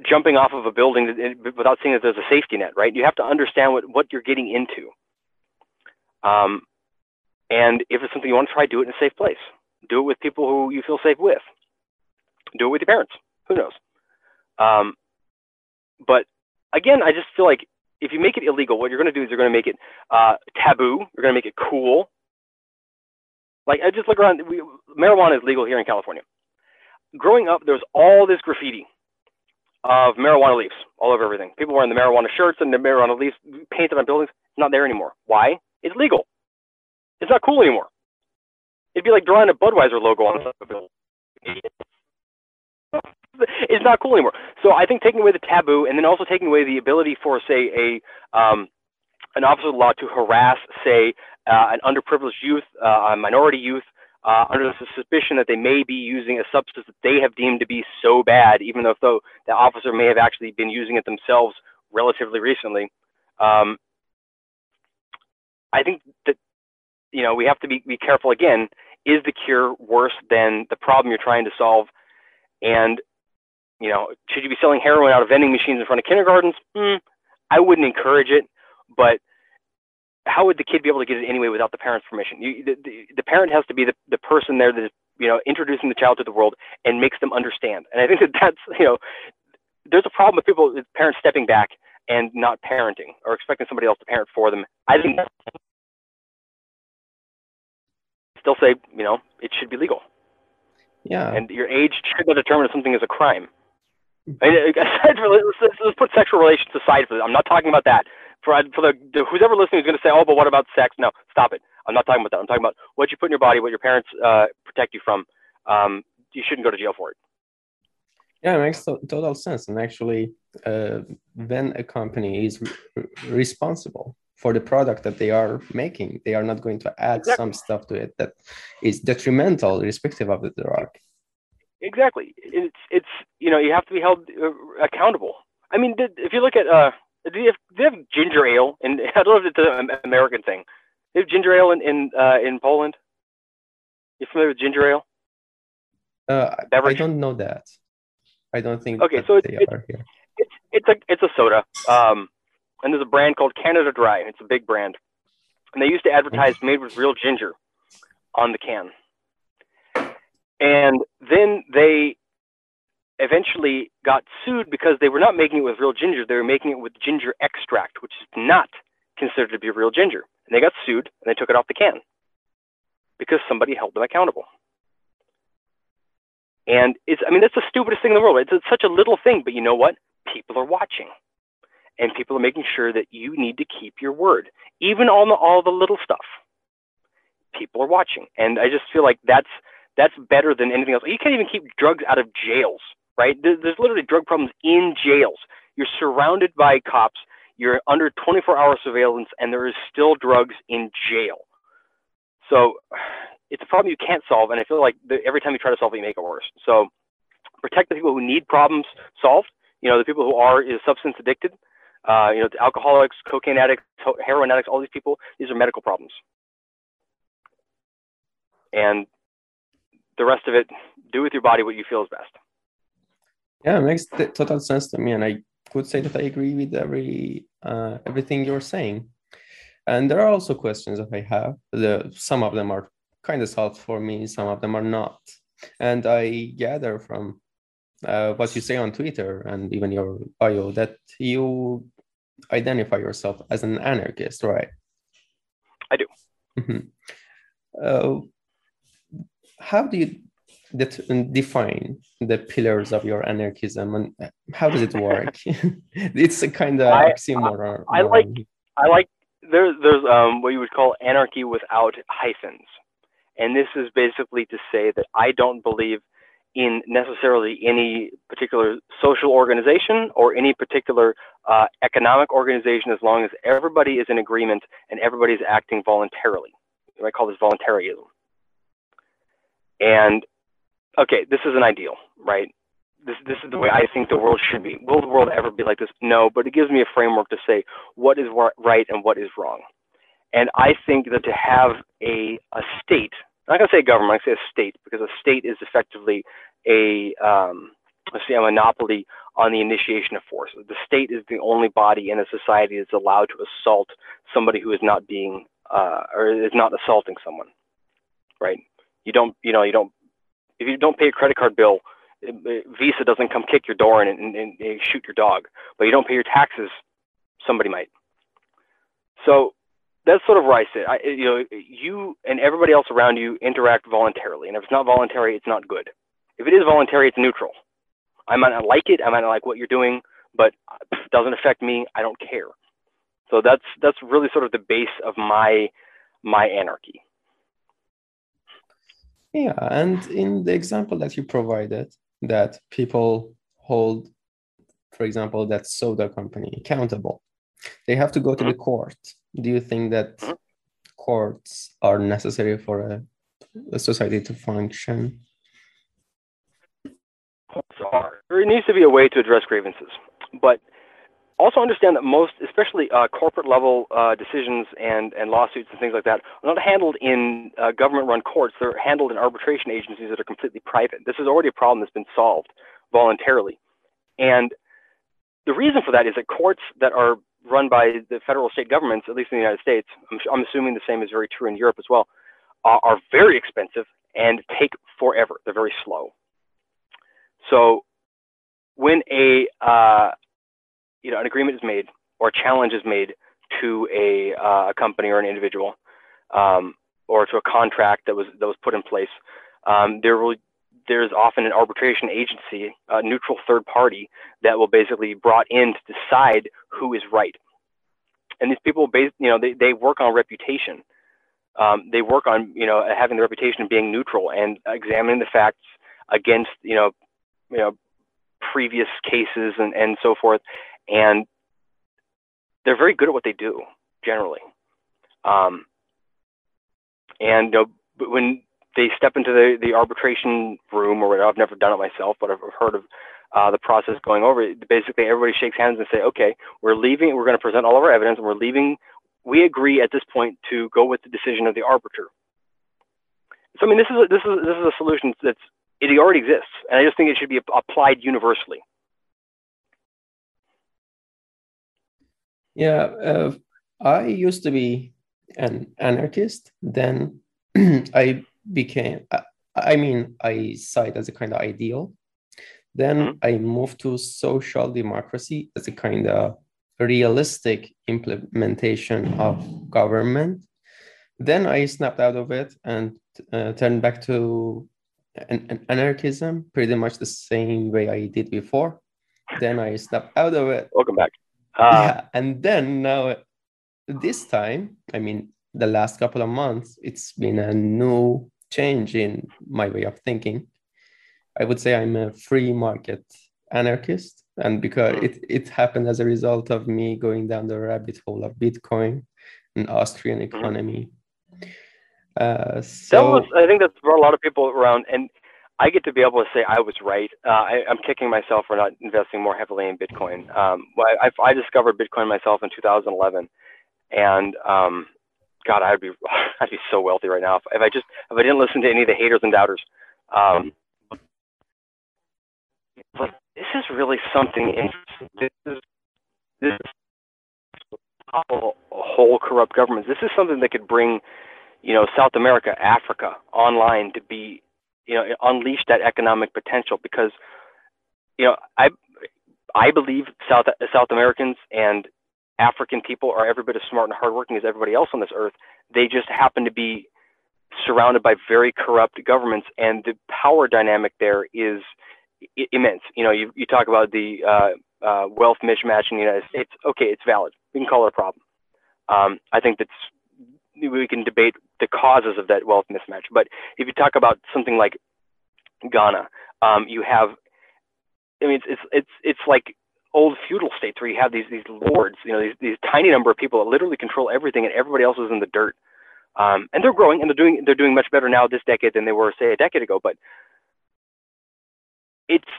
jumping off of a building without seeing that there's a safety net, right? You have to understand what, what you're getting into. Um, and if it's something you want to try, do it in a safe place. Do it with people who you feel safe with. Do it with your parents. Who knows? Um, but again, I just feel like if you make it illegal, what you're going to do is you're going to make it uh, taboo. You're going to make it cool. Like I just look around. We, marijuana is legal here in California. Growing up, there was all this graffiti of marijuana leaves all over everything. People wearing the marijuana shirts and the marijuana leaves painted on buildings. It's not there anymore. Why? It's legal. It's not cool anymore. It'd be like drawing a Budweiser logo on the building. It's not cool anymore. So I think taking away the taboo and then also taking away the ability for, say, a um, an officer of the law to harass, say, uh, an underprivileged youth, uh, a minority youth, uh, under the suspicion that they may be using a substance that they have deemed to be so bad, even though, though the officer may have actually been using it themselves relatively recently. Um, I think that you know we have to be, be careful again. Is the cure worse than the problem you're trying to solve? And you know, should you be selling heroin out of vending machines in front of kindergartens? Mm, I wouldn't encourage it, but how would the kid be able to get it anyway without the parent's permission? You, the, the, the parent has to be the, the person there that is, you know, introducing the child to the world and makes them understand. And I think that that's, you know, there's a problem with people, with parents stepping back and not parenting or expecting somebody else to parent for them. I think still say, you know, it should be legal. Yeah. And your age should not determine if something is a crime. I mean, aside from, let's, let's put sexual relations aside for this. I'm not talking about that. For, for the, the who's ever listening is going to say, oh, but what about sex? No, stop it. I'm not talking about that. I'm talking about what you put in your body, what your parents uh, protect you from. Um, you shouldn't go to jail for it. Yeah, it makes total sense. And actually, uh, when a company is re- responsible for the product that they are making, they are not going to add exactly. some stuff to it that is detrimental, irrespective of the drug. Exactly. It's it's you know you have to be held uh, accountable. I mean, did, if you look at uh, do you, have, do you have ginger ale? And I don't know if it's an American thing. You have ginger ale in in uh, in Poland? You familiar with ginger ale? Uh, I don't know that. I don't think. Okay, so it's, it's, it's, it's a it's a soda. Um, and there's a brand called Canada Dry. It's a big brand, and they used to advertise mm-hmm. made with real ginger on the can. And then they eventually got sued because they were not making it with real ginger. They were making it with ginger extract, which is not considered to be real ginger. And they got sued and they took it off the can because somebody held them accountable. And it's, I mean, that's the stupidest thing in the world. It's, it's such a little thing, but you know what? People are watching and people are making sure that you need to keep your word, even on the, all the little stuff. People are watching, and I just feel like that's that's better than anything else. You can't even keep drugs out of jails, right? There's, there's literally drug problems in jails. You're surrounded by cops. You're under 24-hour surveillance, and there is still drugs in jail. So it's a problem you can't solve, and I feel like the, every time you try to solve it, you make it worse. So protect the people who need problems solved. You know, the people who are is substance addicted uh, you know, alcoholics, cocaine addicts, heroin addicts, all these people, these are medical problems. And the rest of it, do with your body what you feel is best. Yeah, it makes total sense to me, and I would say that I agree with every uh, everything you're saying. And there are also questions that I have. The some of them are kind of solved for me, some of them are not. And I gather from uh, what you say on Twitter and even your bio that you identify yourself as an anarchist, right? I do. Mm-hmm. Uh, how do you det- define the pillars of your anarchism and how does it work? it's a kind of oxymoron. I, I like I like there's there's um what you would call anarchy without hyphens. And this is basically to say that I don't believe in necessarily any particular social organization or any particular uh, economic organization as long as everybody is in agreement and everybody is acting voluntarily. I call this voluntarism. And okay, this is an ideal, right? This, this is the way I think the world should be. Will the world ever be like this? No, but it gives me a framework to say what is right and what is wrong. And I think that to have a, a state, I'm not going to say government, I'm going to say a state, because a state is effectively a, um, let's say a monopoly on the initiation of force. The state is the only body in a society that's allowed to assault somebody who is not being uh, or is not assaulting someone, right? You don't, you know, you don't. If you don't pay a credit card bill, Visa doesn't come kick your door in and, and, and shoot your dog. But you don't pay your taxes, somebody might. So that's sort of where I sit. I, you know, you and everybody else around you interact voluntarily, and if it's not voluntary, it's not good. If it is voluntary, it's neutral. I might not like it, I might not like what you're doing, but it doesn't affect me. I don't care. So that's that's really sort of the base of my my anarchy. Yeah, and in the example that you provided, that people hold, for example, that soda company accountable, they have to go to the mm-hmm. court. Do you think that mm-hmm. courts are necessary for a, a society to function? Courts are. There needs to be a way to address grievances, but also understand that most, especially uh, corporate level uh, decisions and, and lawsuits and things like that, are not handled in uh, government run courts. They're handled in arbitration agencies that are completely private. This is already a problem that's been solved voluntarily. And the reason for that is that courts that are run by the federal state governments, at least in the United States, I'm, I'm assuming the same is very true in Europe as well, are very expensive and take forever. They're very slow. So when a uh, you know, an agreement is made or a challenge is made to a, uh, a company or an individual, um, or to a contract that was that was put in place, um, there will there's often an arbitration agency, a neutral third party that will basically be brought in to decide who is right. And these people, you know, they, they work on reputation. Um, they work on, you know, having the reputation of being neutral and examining the facts against, you know, you know, previous cases and, and so forth and they're very good at what they do generally. Um, and you know, when they step into the, the arbitration room or whatever, I've never done it myself, but I've heard of uh, the process going over. Basically, everybody shakes hands and say, okay, we're leaving, we're going to present all of our evidence and we're leaving. We agree at this point to go with the decision of the arbiter. So, I mean, this is a, this is, this is a solution that's, it already exists. And I just think it should be applied universally. Yeah, uh, I used to be an anarchist. Then I became, I mean, I saw it as a kind of ideal. Then mm-hmm. I moved to social democracy as a kind of realistic implementation of government. Then I snapped out of it and uh, turned back to an, an anarchism, pretty much the same way I did before. Then I snapped out of it. Welcome back. Uh, yeah, and then now this time, I mean, the last couple of months, it's been a new change in my way of thinking. I would say I'm a free market anarchist, and because hmm. it, it happened as a result of me going down the rabbit hole of Bitcoin and Austrian hmm. economy. Uh, so that was, I think that's brought a lot of people around, and I get to be able to say I was right. Uh, I, am kicking myself for not investing more heavily in Bitcoin. Um, I, I, discovered Bitcoin myself in 2011, and um, God, I'd be I'd be so wealthy right now if, if, I just if I didn't listen to any of the haters and doubters. Um, but this is really something interesting. This is this is whole corrupt governments. This is something that could bring, you know, South America, Africa online to be you know unleash that economic potential because you know I I believe South South Americans and African people are every bit as smart and hardworking as everybody else on this earth. They just happen to be surrounded by very corrupt governments, and the power dynamic there is immense. You know, you, you talk about the uh, uh, wealth mismatch in the United States. Okay, it's valid. We can call it a problem. Um, I think that's we can debate the causes of that wealth mismatch. But if you talk about something like Ghana, um, you have, I mean, it's, it's, it's, it's like old feudal states where you have these, these lords, you know, these, these tiny number of people that literally control everything and everybody else is in the dirt. Um, and they're growing and they're doing, they're doing much better now this decade than they were, say, a decade ago. But it's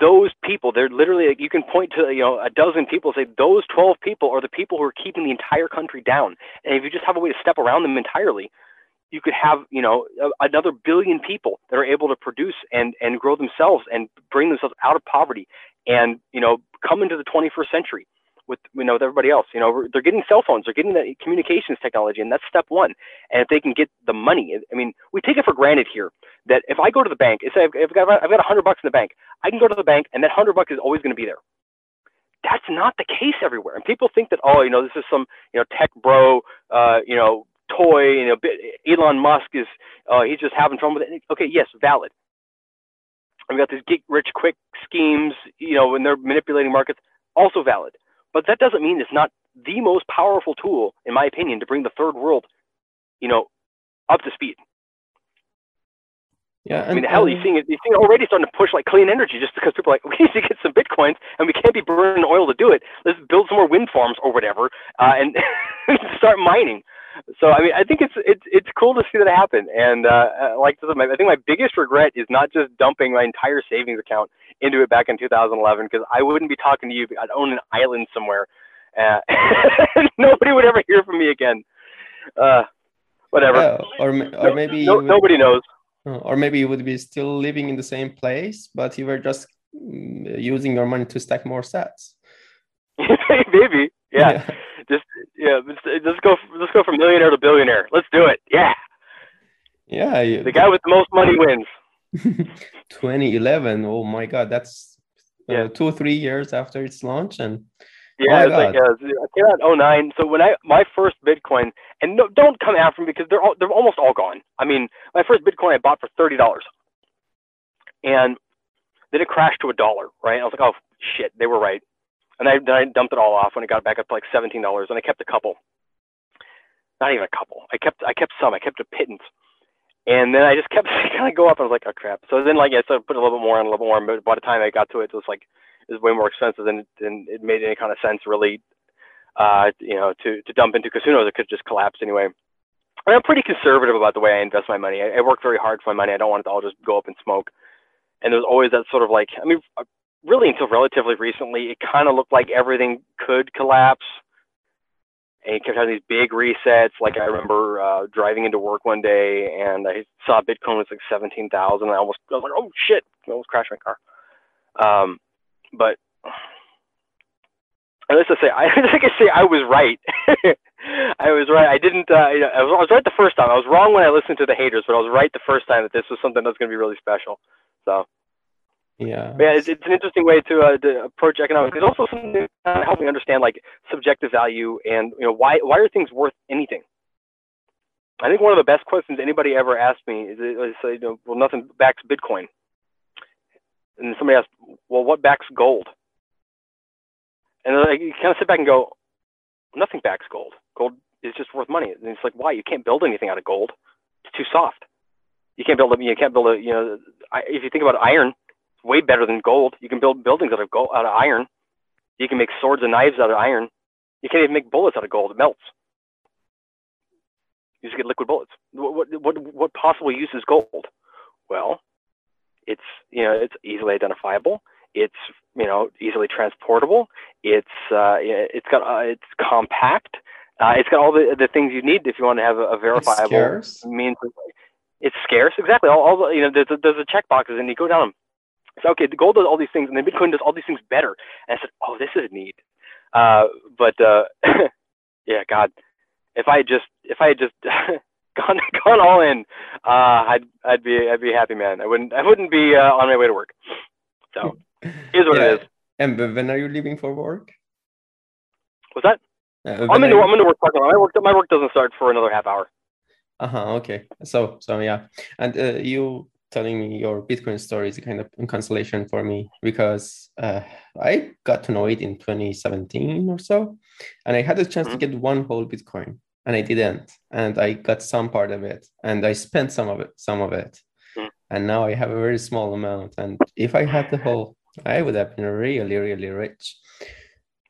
those people, they're literally, you can point to, you know, a dozen people say those 12 people are the people who are keeping the entire country down. And if you just have a way to step around them entirely, you could have you know another billion people that are able to produce and and grow themselves and bring themselves out of poverty and you know come into the 21st century with you know with everybody else. You know they're getting cell phones, they're getting that communications technology, and that's step one. And if they can get the money, I mean, we take it for granted here that if I go to the bank, say I've got I've got a hundred bucks in the bank, I can go to the bank and that hundred bucks is always going to be there. That's not the case everywhere, and people think that oh, you know, this is some you know tech bro, uh, you know, toy. You know, Elon Musk is uh, he's just having fun with it. Okay, yes, valid. And we got these get rich quick schemes, you know, when they're manipulating markets, also valid. But that doesn't mean it's not the most powerful tool, in my opinion, to bring the third world, you know, up to speed. Yeah, and, I mean, the hell, you're seeing it. You're seeing already starting to push like clean energy just because people are like, we need to get some bitcoins and we can't be burning oil to do it. Let's build some more wind farms or whatever, uh, and start mining. So I mean, I think it's it's it's cool to see that happen. And uh, uh like I think my biggest regret is not just dumping my entire savings account into it back in 2011 because I wouldn't be talking to you. I'd own an island somewhere. Uh, nobody would ever hear from me again. Uh, whatever. Yeah, or or maybe no, nobody knows. Uh, or maybe you would be still living in the same place, but you were just mm, using your money to stack more sats. maybe, yeah. yeah. Just yeah, let's go. Let's go from millionaire to billionaire. Let's do it. Yeah. Yeah. You, the guy with the most money wins. 2011. Oh my God, that's uh, yeah. two or three years after its launch, and yeah, oh it's like yeah, I came out in 09. So when I my first Bitcoin, and no, don't come after me because they're all, they're almost all gone. I mean, my first Bitcoin I bought for thirty dollars, and then it crashed to a dollar. Right? I was like, oh shit, they were right. And I, I dumped it all off when it got back up to like seventeen dollars, and I kept a couple. Not even a couple. I kept I kept some. I kept a pittance. And then I just kept kind of go up. I was like, oh crap. So then like I put a little bit more and a little bit more. But by the time I got to it, it was like it was way more expensive than than it made any kind of sense really. Uh, you know, to to dump into casinos, it could just collapse anyway. And I'm pretty conservative about the way I invest my money. I, I work very hard for my money. I don't want it to all just go up in smoke. And there's always that sort of like, I mean, really until relatively recently, it kind of looked like everything could collapse. And kept having these big resets. Like I remember uh, driving into work one day and I saw Bitcoin was like 17,000. I almost, I was like, oh shit, I almost crashed my car. Um, but let's just say, I, I say, I was right. I was right. I didn't. Uh, I, was, I was right the first time. I was wrong when I listened to the haters, but I was right the first time that this was something that's going to be really special. So yeah, yeah, it's, it's an interesting way to, uh, to approach economics. It's also something uh, helps me understand like subjective value and you know why why are things worth anything. I think one of the best questions anybody ever asked me is, is you know, well, nothing backs Bitcoin, and somebody asked, well, what backs gold? And like, you kind of sit back and go, nothing backs gold. Gold is just worth money. And it's like, why? You can't build anything out of gold. It's too soft. You can't build a, you can't build a, you know, if you think about iron, way better than gold. You can build buildings out of gold, out of iron. You can make swords and knives out of iron. You can't even make bullets out of gold. It melts. You just get liquid bullets. What what what what possible use is gold? Well, it's you know it's easily identifiable. It's you know easily transportable. It's uh, it's got uh, it's compact. Uh, it's got all the the things you need if you want to have a, a verifiable means. It's scarce, exactly. All, all the, you know, there's a, there's a check boxes, and you go down them said, okay, the gold does all these things, and then Bitcoin does all these things better. And I said, oh, this is neat. Uh, but uh, yeah, God, if I just if I had just gone gone all in, uh, I'd I'd be I'd be a happy man. I wouldn't I wouldn't be uh, on my way to work. So here's what yeah. it is. And when are you leaving for work? What's that? Uh, I'm in the, I'm in the work parking lot. My work my work doesn't start for another half hour. Uh huh. Okay. So so yeah, and uh, you telling me your Bitcoin story is a kind of consolation for me because uh, I got to know it in 2017 or so, and I had a chance mm-hmm. to get one whole Bitcoin, and I didn't, and I got some part of it, and I spent some of it, some of it, mm-hmm. and now I have a very small amount, and if I had the whole, I would have been really, really rich.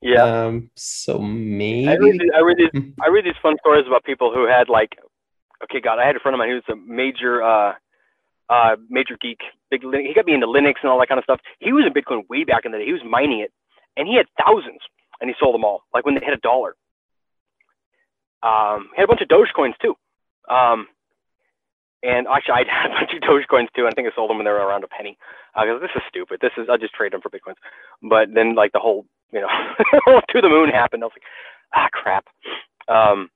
Yeah. Um, so maybe I read, I read these. I read these fun stories about people who had like okay, God, I had a friend of mine who was a major uh uh, major geek, big. He got me into Linux and all that kind of stuff. He was in Bitcoin way back in the day. He was mining it, and he had thousands, and he sold them all, like when they hit a dollar. Um, he had a bunch of Dogecoins too. Um, and actually, I had a bunch of Dogecoins too. I think I sold them when they were around a penny. I uh, go, this is stupid. This is I'll just trade them for Bitcoins. But then like the whole you know to the moon happened. I was like, ah crap. Um,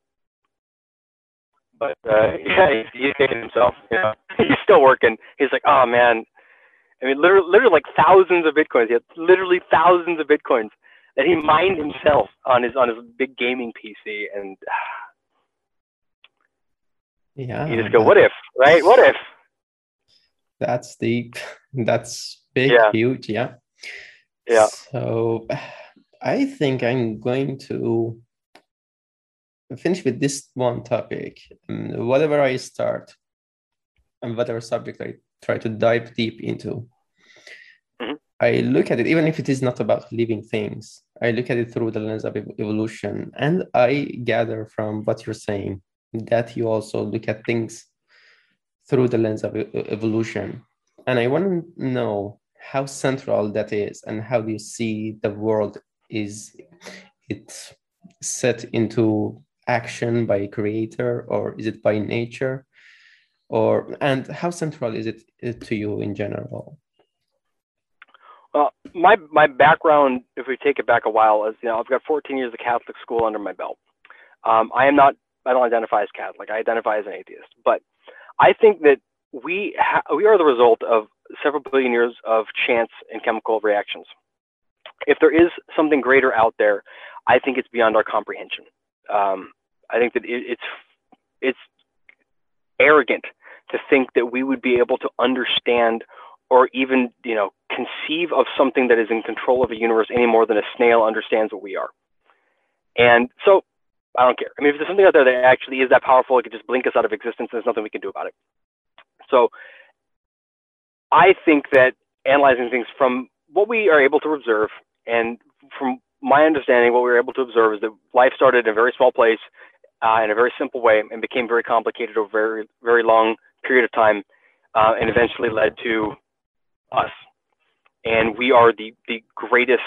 but uh, yeah, he's, kicking himself. You know, he's still working. He's like, oh man. I mean, literally, literally like thousands of bitcoins. He had literally thousands of bitcoins that he mined himself on his on his big gaming PC, and yeah, you just go, what if, right? What if? That's deep. That's big, yeah. huge. Yeah. Yeah. So, I think I'm going to finish with this one topic. Um, whatever I start and whatever subject I try to dive deep into, mm-hmm. I look at it, even if it is not about living things, I look at it through the lens of evolution. And I gather from what you're saying that you also look at things through the lens of evolution. And I want to know how central that is and how do you see the world is it set into action by creator or is it by nature? Or and how central is it to you in general? Well my my background if we take it back a while is you know i've got 14 years of catholic school under my belt. Um, i am not i don't identify as catholic. I identify as an atheist. But i think that we ha- we are the result of several billion years of chance and chemical reactions. If there is something greater out there i think it's beyond our comprehension. Um, I think that it, it's it's arrogant to think that we would be able to understand or even you know conceive of something that is in control of a universe any more than a snail understands what we are. And so I don't care. I mean, if there's something out there that actually is that powerful, it could just blink us out of existence. There's nothing we can do about it. So I think that analyzing things from what we are able to observe and from my understanding, what we were able to observe is that life started in a very small place uh, in a very simple way and became very complicated over a very, very long period of time uh, and eventually led to us. And we are the, the greatest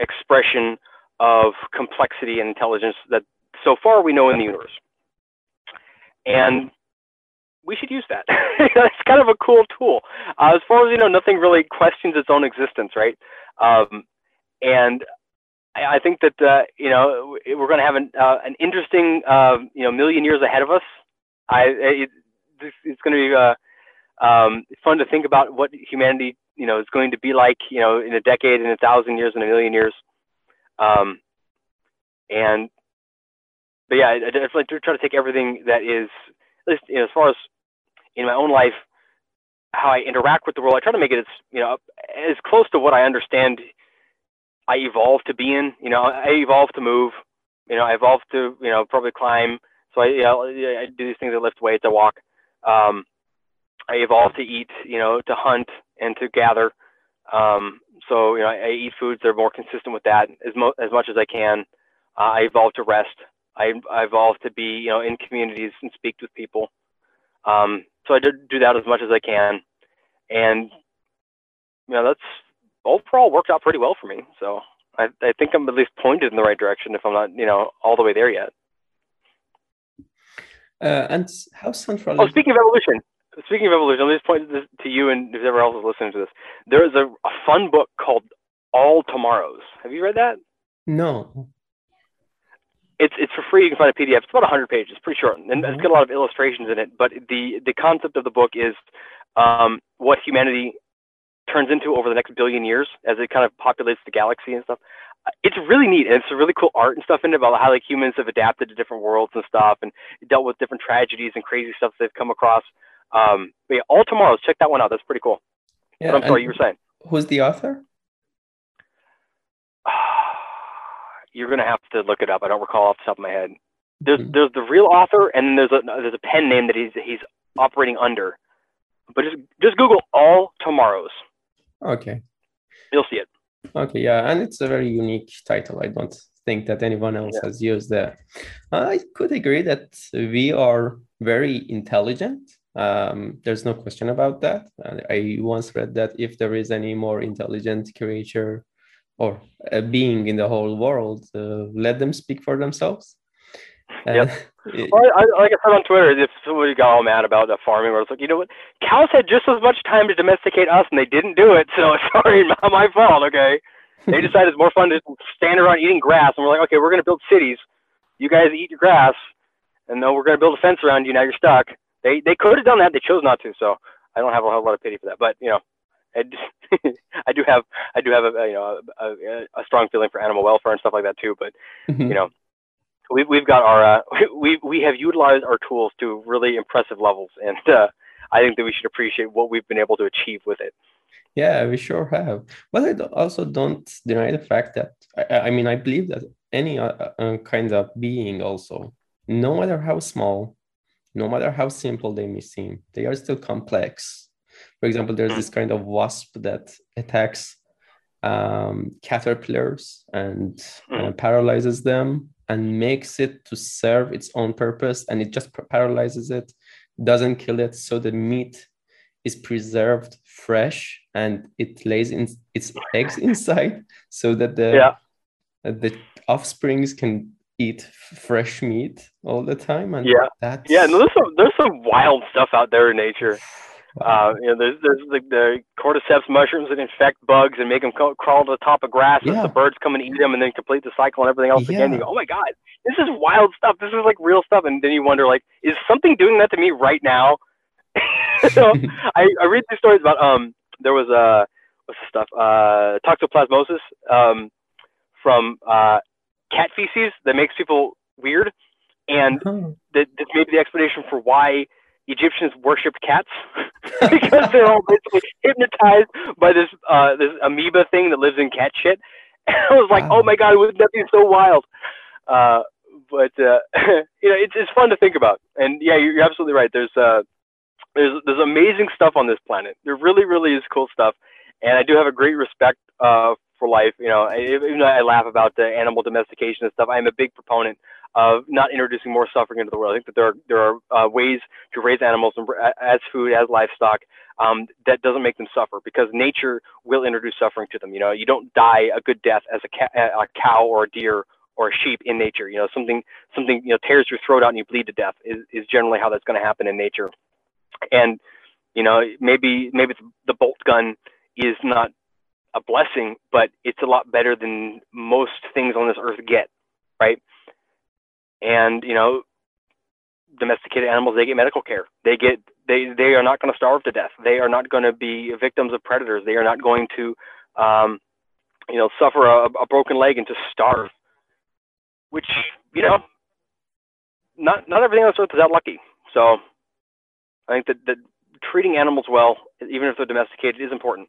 expression of complexity and intelligence that so far we know in the universe. And we should use that. it's kind of a cool tool. Uh, as far as you know, nothing really questions its own existence, right? Um, and I, think that uh, you know we're going to have an uh, an interesting uh, you know million years ahead of us. I it, it's going to be uh, um, fun to think about what humanity you know is going to be like you know in a decade, in a thousand years, in a million years. Um, and but yeah, I, I to try to take everything that is at least you know as far as in my own life how I interact with the world. I try to make it as you know as close to what I understand I evolved to be in. You know, I evolved to move. You know, I evolved to you know probably climb. So I you know I do these things. I lift weights. I walk. Um, I evolved to eat. You know, to hunt and to gather. Um, so you know, I, I eat foods that are more consistent with that as mo- as much as I can. Uh, I evolved to rest. I, I evolved to be you know in communities and speak with people. Um, so I did do that as much as I can, and you know that's overall worked out pretty well for me. So I, I think I'm at least pointed in the right direction if I'm not, you know, all the way there yet. Uh, and how central? Oh, speaking of evolution, speaking of evolution, let me just point this to you and whoever else is listening to this. There is a, a fun book called All Tomorrows. Have you read that? No. It's it's for free. You can find a PDF. It's about 100 pages. It's pretty short, and mm-hmm. it's got a lot of illustrations in it. But the the concept of the book is um, what humanity turns into over the next billion years as it kind of populates the galaxy and stuff. It's really neat, and it's a really cool art and stuff in it about how like humans have adapted to different worlds and stuff, and dealt with different tragedies and crazy stuff they've come across. Um, but yeah, all tomorrows, check that one out. That's pretty cool. Yeah, but I'm sorry, you were saying. Who's the author? You're gonna have to look it up. I don't recall off the top of my head. There's mm-hmm. there's the real author, and then there's a there's a pen name that he's he's operating under. But just just Google all tomorrows. Okay. You'll see it. Okay, yeah, and it's a very unique title. I don't think that anyone else yeah. has used that. I could agree that we are very intelligent. Um, there's no question about that. I once read that if there is any more intelligent creature or a being in the whole world, uh, let them speak for themselves. Yep. Well, I, I, like I said on Twitter, if somebody got all mad about the farming, where it's like, you know what, cows had just as much time to domesticate us, and they didn't do it. So sorry, not my fault. Okay, they decided it's more fun to stand around eating grass, and we're like, okay, we're gonna build cities. You guys eat your grass, and then we're gonna build a fence around you. Now you're stuck. They they could have done that. They chose not to. So I don't have a whole lot of pity for that. But you know, I, I do have I do have a you know a, a, a, strong feeling for animal welfare and stuff like that too. But mm-hmm. you know, we we've got our uh, we we have utilized our tools to really impressive levels, and uh, I think that we should appreciate what we've been able to achieve with it. Yeah, we sure have. But I also don't deny the fact that I, I mean I believe that any uh, uh, kind of being also, no matter how small, no matter how simple they may seem, they are still complex. For example, there's this kind of wasp that attacks um, caterpillars and uh, paralyzes them and makes it to serve its own purpose and it just paralyzes it doesn't kill it so the meat is preserved fresh and it lays in its eggs inside so that the yeah. the offsprings can eat fresh meat all the time and yeah that's... yeah no, there's some there's some wild stuff out there in nature uh, you know, there's, there's the, the cordyceps mushrooms that infect bugs and make them crawl to the top of grass, yeah. and the birds come and eat them, and then complete the cycle and everything else yeah. again. You go, oh my god, this is wild stuff. This is like real stuff, and then you wonder, like, is something doing that to me right now? so I, I read these stories about um there was a uh, what's the stuff uh toxoplasmosis um from uh cat feces that makes people weird, and oh. that this may be the explanation for why Egyptians worshipped cats because they're all basically hypnotized by this uh, this amoeba thing that lives in cat shit. And I was like, wow. oh my god, wouldn't that be so wild? Uh, but uh, you know, it's it's fun to think about. And yeah, you're, absolutely right. There's uh, there's there's amazing stuff on this planet. There really really is cool stuff. And I do have a great respect uh, for life. You know, even though I laugh about the animal domestication and stuff, I am a big proponent of not introducing more suffering into the world. I think that there are there are uh, ways to raise animals as food, as livestock, um, that doesn't make them suffer because nature will introduce suffering to them. You know, you don't die a good death as a, ca- a cow or a deer or a sheep in nature. You know, something something you know tears your throat out and you bleed to death is, is generally how that's going to happen in nature. And you know, maybe maybe the bolt gun is not a blessing, but it's a lot better than most things on this earth get, right? And you know domesticated animals they get medical care. They get they they are not going to starve to death. They are not going to be victims of predators. They are not going to um, you know suffer a, a broken leg and to starve. Which you know not not everything on this earth is that lucky. So i think that, that treating animals well even if they're domesticated is important.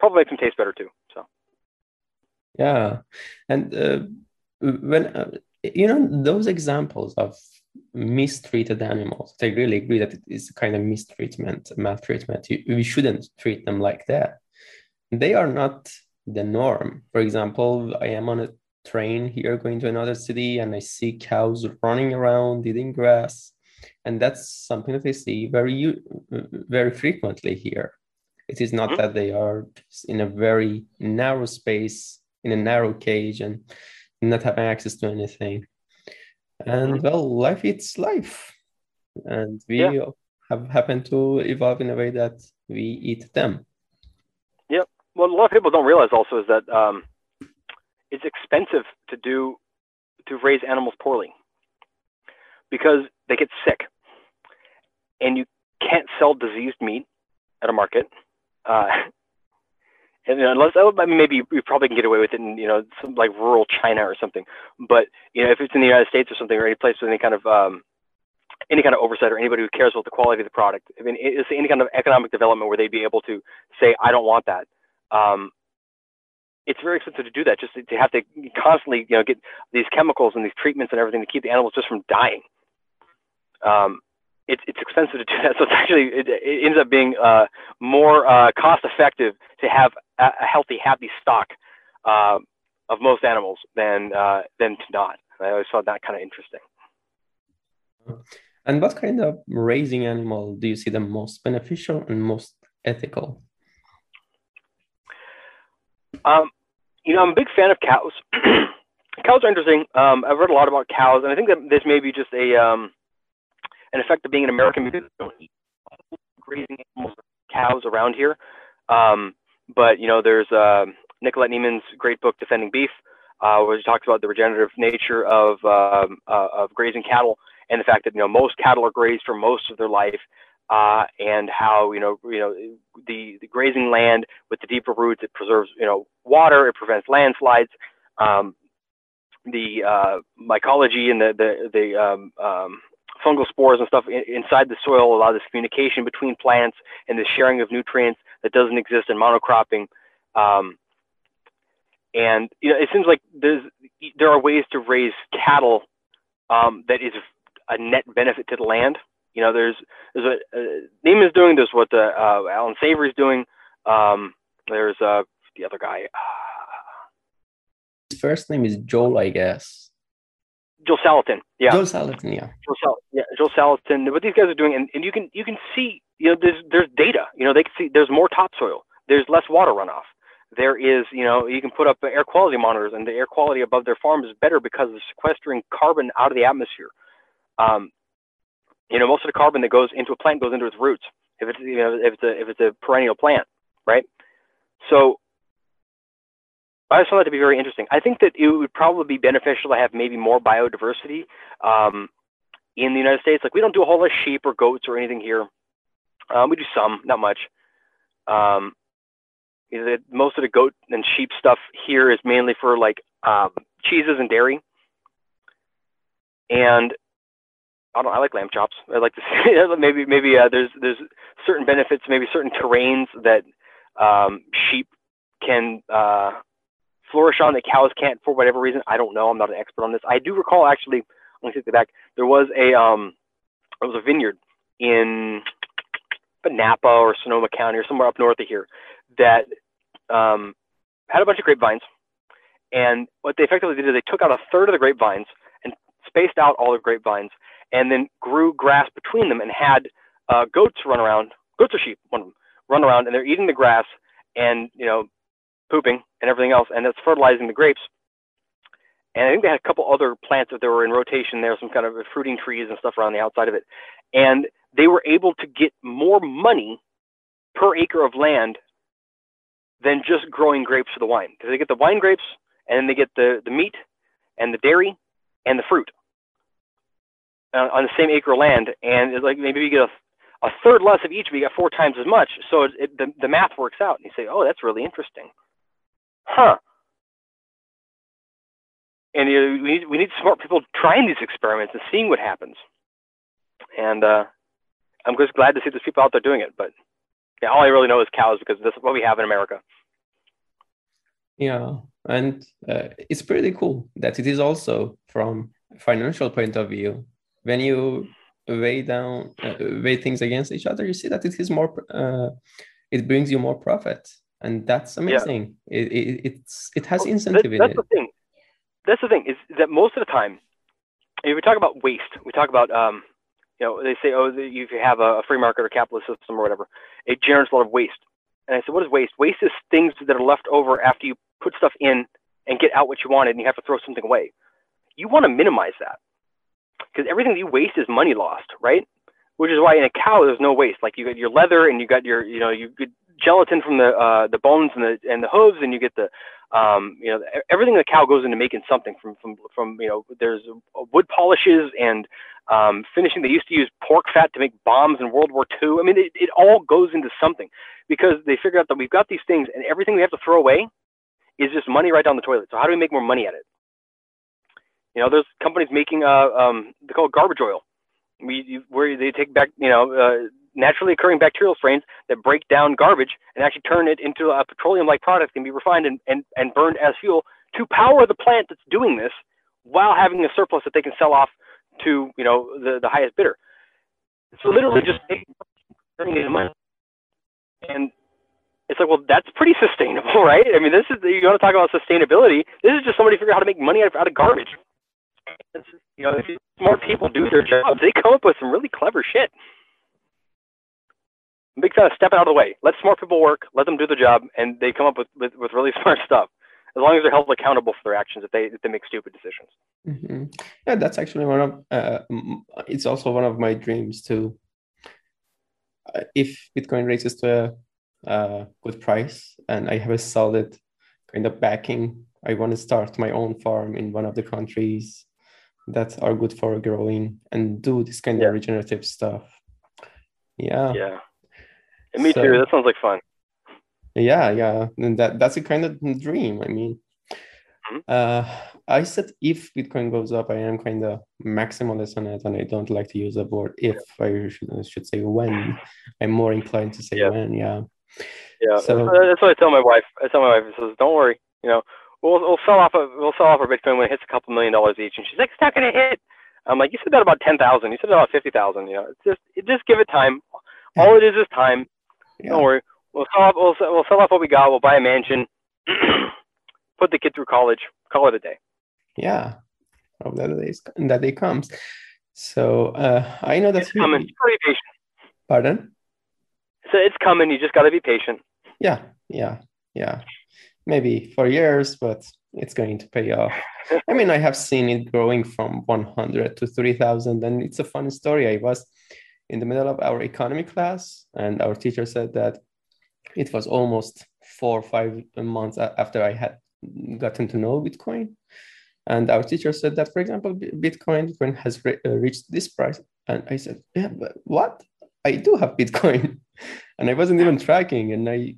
Probably makes them taste better too so. Yeah. And uh, when uh, you know those examples of mistreated animals i really agree that it is a kind of mistreatment maltreatment. We shouldn't treat them like that. They are not the norm. For example i am on a train here going to another city and i see cows running around eating grass and that's something that i see very very frequently here. It is not mm-hmm. that they are in a very narrow space in a narrow cage and not having access to anything. And mm-hmm. well, life it's life. And we yeah. have happened to evolve in a way that we eat them. Yep. Well, a lot of people don't realize also is that um, it's expensive to do to raise animals poorly because they get sick, and you can't sell diseased meat at a market. Uh, and you unless mean, maybe we probably can get away with it in you know some like rural China or something. But you know if it's in the United States or something or any place with any kind of um, any kind of oversight or anybody who cares about the quality of the product, I mean it's any kind of economic development where they'd be able to say I don't want that. Um, it's very expensive to do that just to, to have to constantly you know get these chemicals and these treatments and everything to keep the animals just from dying. Um, it's it's expensive to do that. So it's actually it, it ends up being uh, more uh, cost effective to have a, a healthy, happy stock uh, of most animals than uh, than to not. I always found that kind of interesting. And what kind of raising animal do you see the most beneficial and most ethical? Um, you know, I'm a big fan of cows. cows are interesting. Um, I've read a lot about cows, and I think that this may be just a um, an effect of being an American because we don't eat grazing animals, cows around here. Um, but you know, there's uh, Nicolette Niman's great book, Defending Beef, uh, where she talks about the regenerative nature of um, uh, of grazing cattle and the fact that you know most cattle are grazed for most of their life, uh, and how you know you know the the grazing land with the deeper roots it preserves you know water, it prevents landslides. Um, the uh, mycology and the the, the um, um, fungal spores and stuff in, inside the soil allow this communication between plants and the sharing of nutrients that doesn't exist in monocropping. Um, and you know, it seems like there's there are ways to raise cattle um, that is a net benefit to the land. You know, there's there's a uh, Niman's doing. There's what the, uh, Allan Savory's doing. Um, there's uh, the other guy. His first name is Joel, I guess. Joel Salatin. Yeah. Joel Salatin. Yeah. Joel Sal- yeah. Joel Salatin. What these guys are doing, and, and you can you can see, you know, there's there's data. You know, they can see there's more topsoil. There's less water runoff. There is, you know, you can put up air quality monitors, and the air quality above their farm is better because of sequestering carbon out of the atmosphere. Um, you know, most of the carbon that goes into a plant goes into its roots. If it's you know if it's a if it's a perennial plant, right? So I just found that to be very interesting. I think that it would probably be beneficial to have maybe more biodiversity um, in the United States. Like we don't do a whole lot of sheep or goats or anything here. Um, we do some, not much. Um, most of the goat and sheep stuff here is mainly for like um, cheeses and dairy. And I don't. I like lamb chops. I like to see maybe maybe uh, there's there's certain benefits, maybe certain terrains that um, sheep can uh, flourish on that cows can't for whatever reason. I don't know. I'm not an expert on this. I do recall actually. Let me take it back. There was a um, there was a vineyard in Napa or Sonoma County or somewhere up north of here that um, had a bunch of grapevines. And what they effectively did is they took out a third of the grapevines and spaced out all the grapevines and then grew grass between them and had uh, goats run around, goats or sheep, one of them, run around, and they're eating the grass and you know pooping and everything else, and it's fertilizing the grapes. And I think they had a couple other plants that they were in rotation there, some kind of fruiting trees and stuff around the outside of it, and they were able to get more money per acre of land than just growing grapes for the wine because they get the wine grapes and then they get the the meat and the dairy and the fruit uh, on the same acre of land, and it's like maybe you get a, a third less of each, but you got four times as much. So it, it, the the math works out, and you say, oh, that's really interesting, huh? And you we need we need smart people trying these experiments and seeing what happens. And uh, I'm just glad to see there's people out there doing it. But yeah, all I really know is cows because this is what we have in America. Yeah, and uh, it's pretty cool that it is also from a financial point of view when you weigh down uh, weigh things against each other you see that it is more uh, it brings you more profit and that's amazing yeah. it, it, it's it has incentive that, that's in the thing that's the thing is that most of the time if we talk about waste we talk about um you know they say oh if you have a free market or capitalist system or whatever it generates a lot of waste and i said what is waste waste is things that are left over after you put stuff in and get out what you wanted and you have to throw something away you want to minimize that because everything that you waste is money lost, right? Which is why in a cow there's no waste. Like you got your leather and you got your, you know, you get gelatin from the uh, the bones and the and the hooves, and you get the, um, you know, everything in the cow goes into making something from from from you know, there's wood polishes and um, finishing. They used to use pork fat to make bombs in World War II. I mean, it, it all goes into something because they figured out that we've got these things, and everything we have to throw away is just money right down the toilet. So how do we make more money at it? You know, there's companies making uh, um, they call it garbage oil, we, where they take back, you know, uh, naturally occurring bacterial strains that break down garbage and actually turn it into a petroleum-like product can be refined and, and, and burned as fuel to power the plant that's doing this while having a surplus that they can sell off to, you know, the, the highest bidder. So literally just turning into money. And it's like, well, that's pretty sustainable, right? I mean, this is, you want to talk about sustainability. This is just somebody figuring out how to make money out of, out of garbage you know, if smart people do their jobs, they come up with some really clever shit. Big fan of stepping out of the way. Let smart people work. Let them do the job, and they come up with, with, with really smart stuff. as long as they're held accountable for their actions if they if they make stupid decisions. Mm-hmm. Yeah, that's actually one of. Uh, it's also one of my dreams to. Uh, if Bitcoin raises to a, a good price and I have a solid kind of backing, I want to start my own farm in one of the countries that are good for growing and do this kind Yeah. of regenerative stuff. Yeah. Yeah. And me So- too. That sounds like fun. yeah yeah and that that's a kind of dream i mean Mhm. uh i said if bitcoin goes up i am kind of maximalist on it and i don't like to use the word if i should, should say when i'm more inclined to say Yeah. when yeah Yeah. So- that's, that's what I tell my wife. I tell my wife, I says, "Don't worry. You know, we'll we'll sell off a we'll sell off our Bitcoin when it hits a couple million dollars each." And she's like, "It's not going to hit." I'm like, "You said that about ten thousand. You said that about fifty thousand. You know, it's just it, just give it time. All it is is time. Yeah Don't worry. We'll sell off we'll, sell- we'll sell off what we got. We'll buy a mansion, put the kid through college, call it a day." yeah hope that day is- that day comes so uh i know that's coming. Patient. pardon So it's coming. You just got to be patient. yeah yeah yeah maybe for years but it's going to pay off i mean i have seen it growing from 100 to 3000 and it's a fun story i was in the middle of our economy class and our teacher said that it was almost four or five months after i had gotten to know bitcoin and our teacher said that for example bitcoin bitcoin has re- uh, reached this price and i said yeah but what i do have bitcoin and i wasn't even tracking and i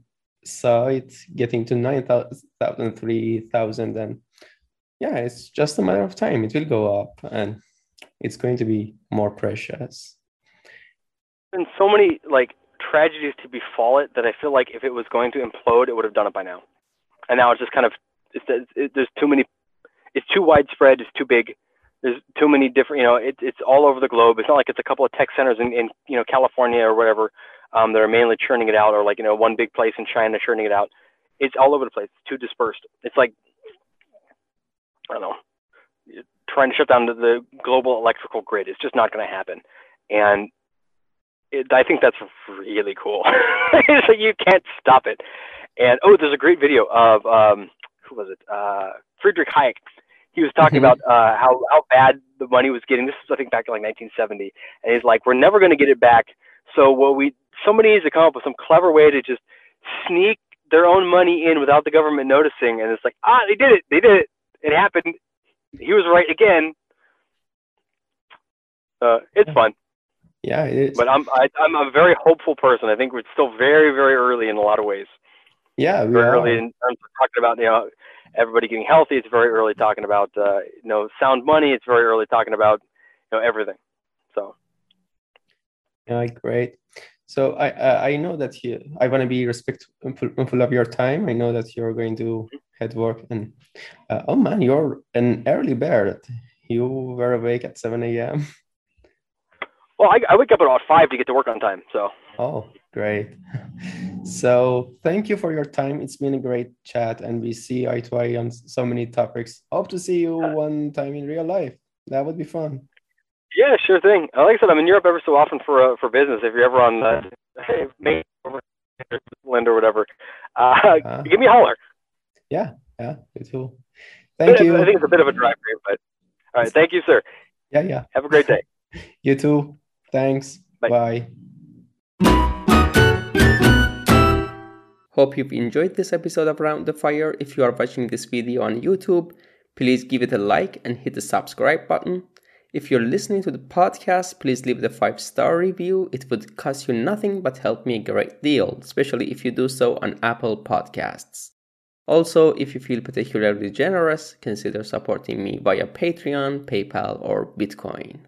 saw it getting to 9,000, 3,000. And yeah, it's just a matter of time. It will go up and it's going to be more precious. Been so many like tragedies to befall it that I feel like if it was going to implode, it would have done it by now. And now it's just kind of it's, it, there's too many. It's too widespread. It's too big. There's too many different. You know, it, it's all over the globe. It's not like it's a couple of tech centers in, in you know California or whatever um, that are mainly churning it out, or like you know one big place in China churning it out. It's all over the place. It's too dispersed. It's like I don't know, trying to shut down the, the global electrical grid. It's just not going to happen. And it, I think that's really cool. it's like you can't stop it. And oh, there's a great video of um, who was it? Uh, Friedrich Hayek. He was talking Mhm. about uh, how how bad the money was getting. This was I think back in like 1970, and he's like, we're never going to get it back. So what we somebody needs to come up with some clever way to just sneak their own money in without the government noticing. And it's like, ah, they did it. They did it. It happened. He was right again. Uh, it's fun. Yeah, it is. But I'm I, I'm a very hopeful person. I think we're still very very early in a lot of ways. yeah, we Very are. early in terms of talking about you know everybody getting healthy. It's very early talking about uh, you know sound money. It's very early talking about you know everything. So Yeah, great. So I I, I know that you, I want to be respectful of your time. I know that you're going to head work and uh, oh man, you're an early bird. You were awake at 7 a.m. well, I, I wake up at about five to get to work on time. So Oh, great. So thank you for your time. It's been a great chat and we see eye to eye on so many topics. Hope to see you one time in real life. That would be fun. yeah, sure thing. Uh, Like I said, I'm in Europe ever so often for uh, for business. If you're ever on uh, Maine or or whatever, uh, Ah. give me a holler. Yeah, yeah, you too. Thank you. I think it's a bit of a drive for you, but all right. Thank you, sir. Yeah, yeah. Have a great day. You too. Thanks. Bye. Bye. Hope you've enjoyed this episode of Round the Fire. If you are watching this video on YouTube, please give it a like and hit the subscribe button. If you're listening to the podcast, please leave the five star review. It would cost you nothing but help me a great deal, especially if you do so on Apple Podcasts. Also, if you feel particularly generous, consider supporting me via Patreon, PayPal, or Bitcoin.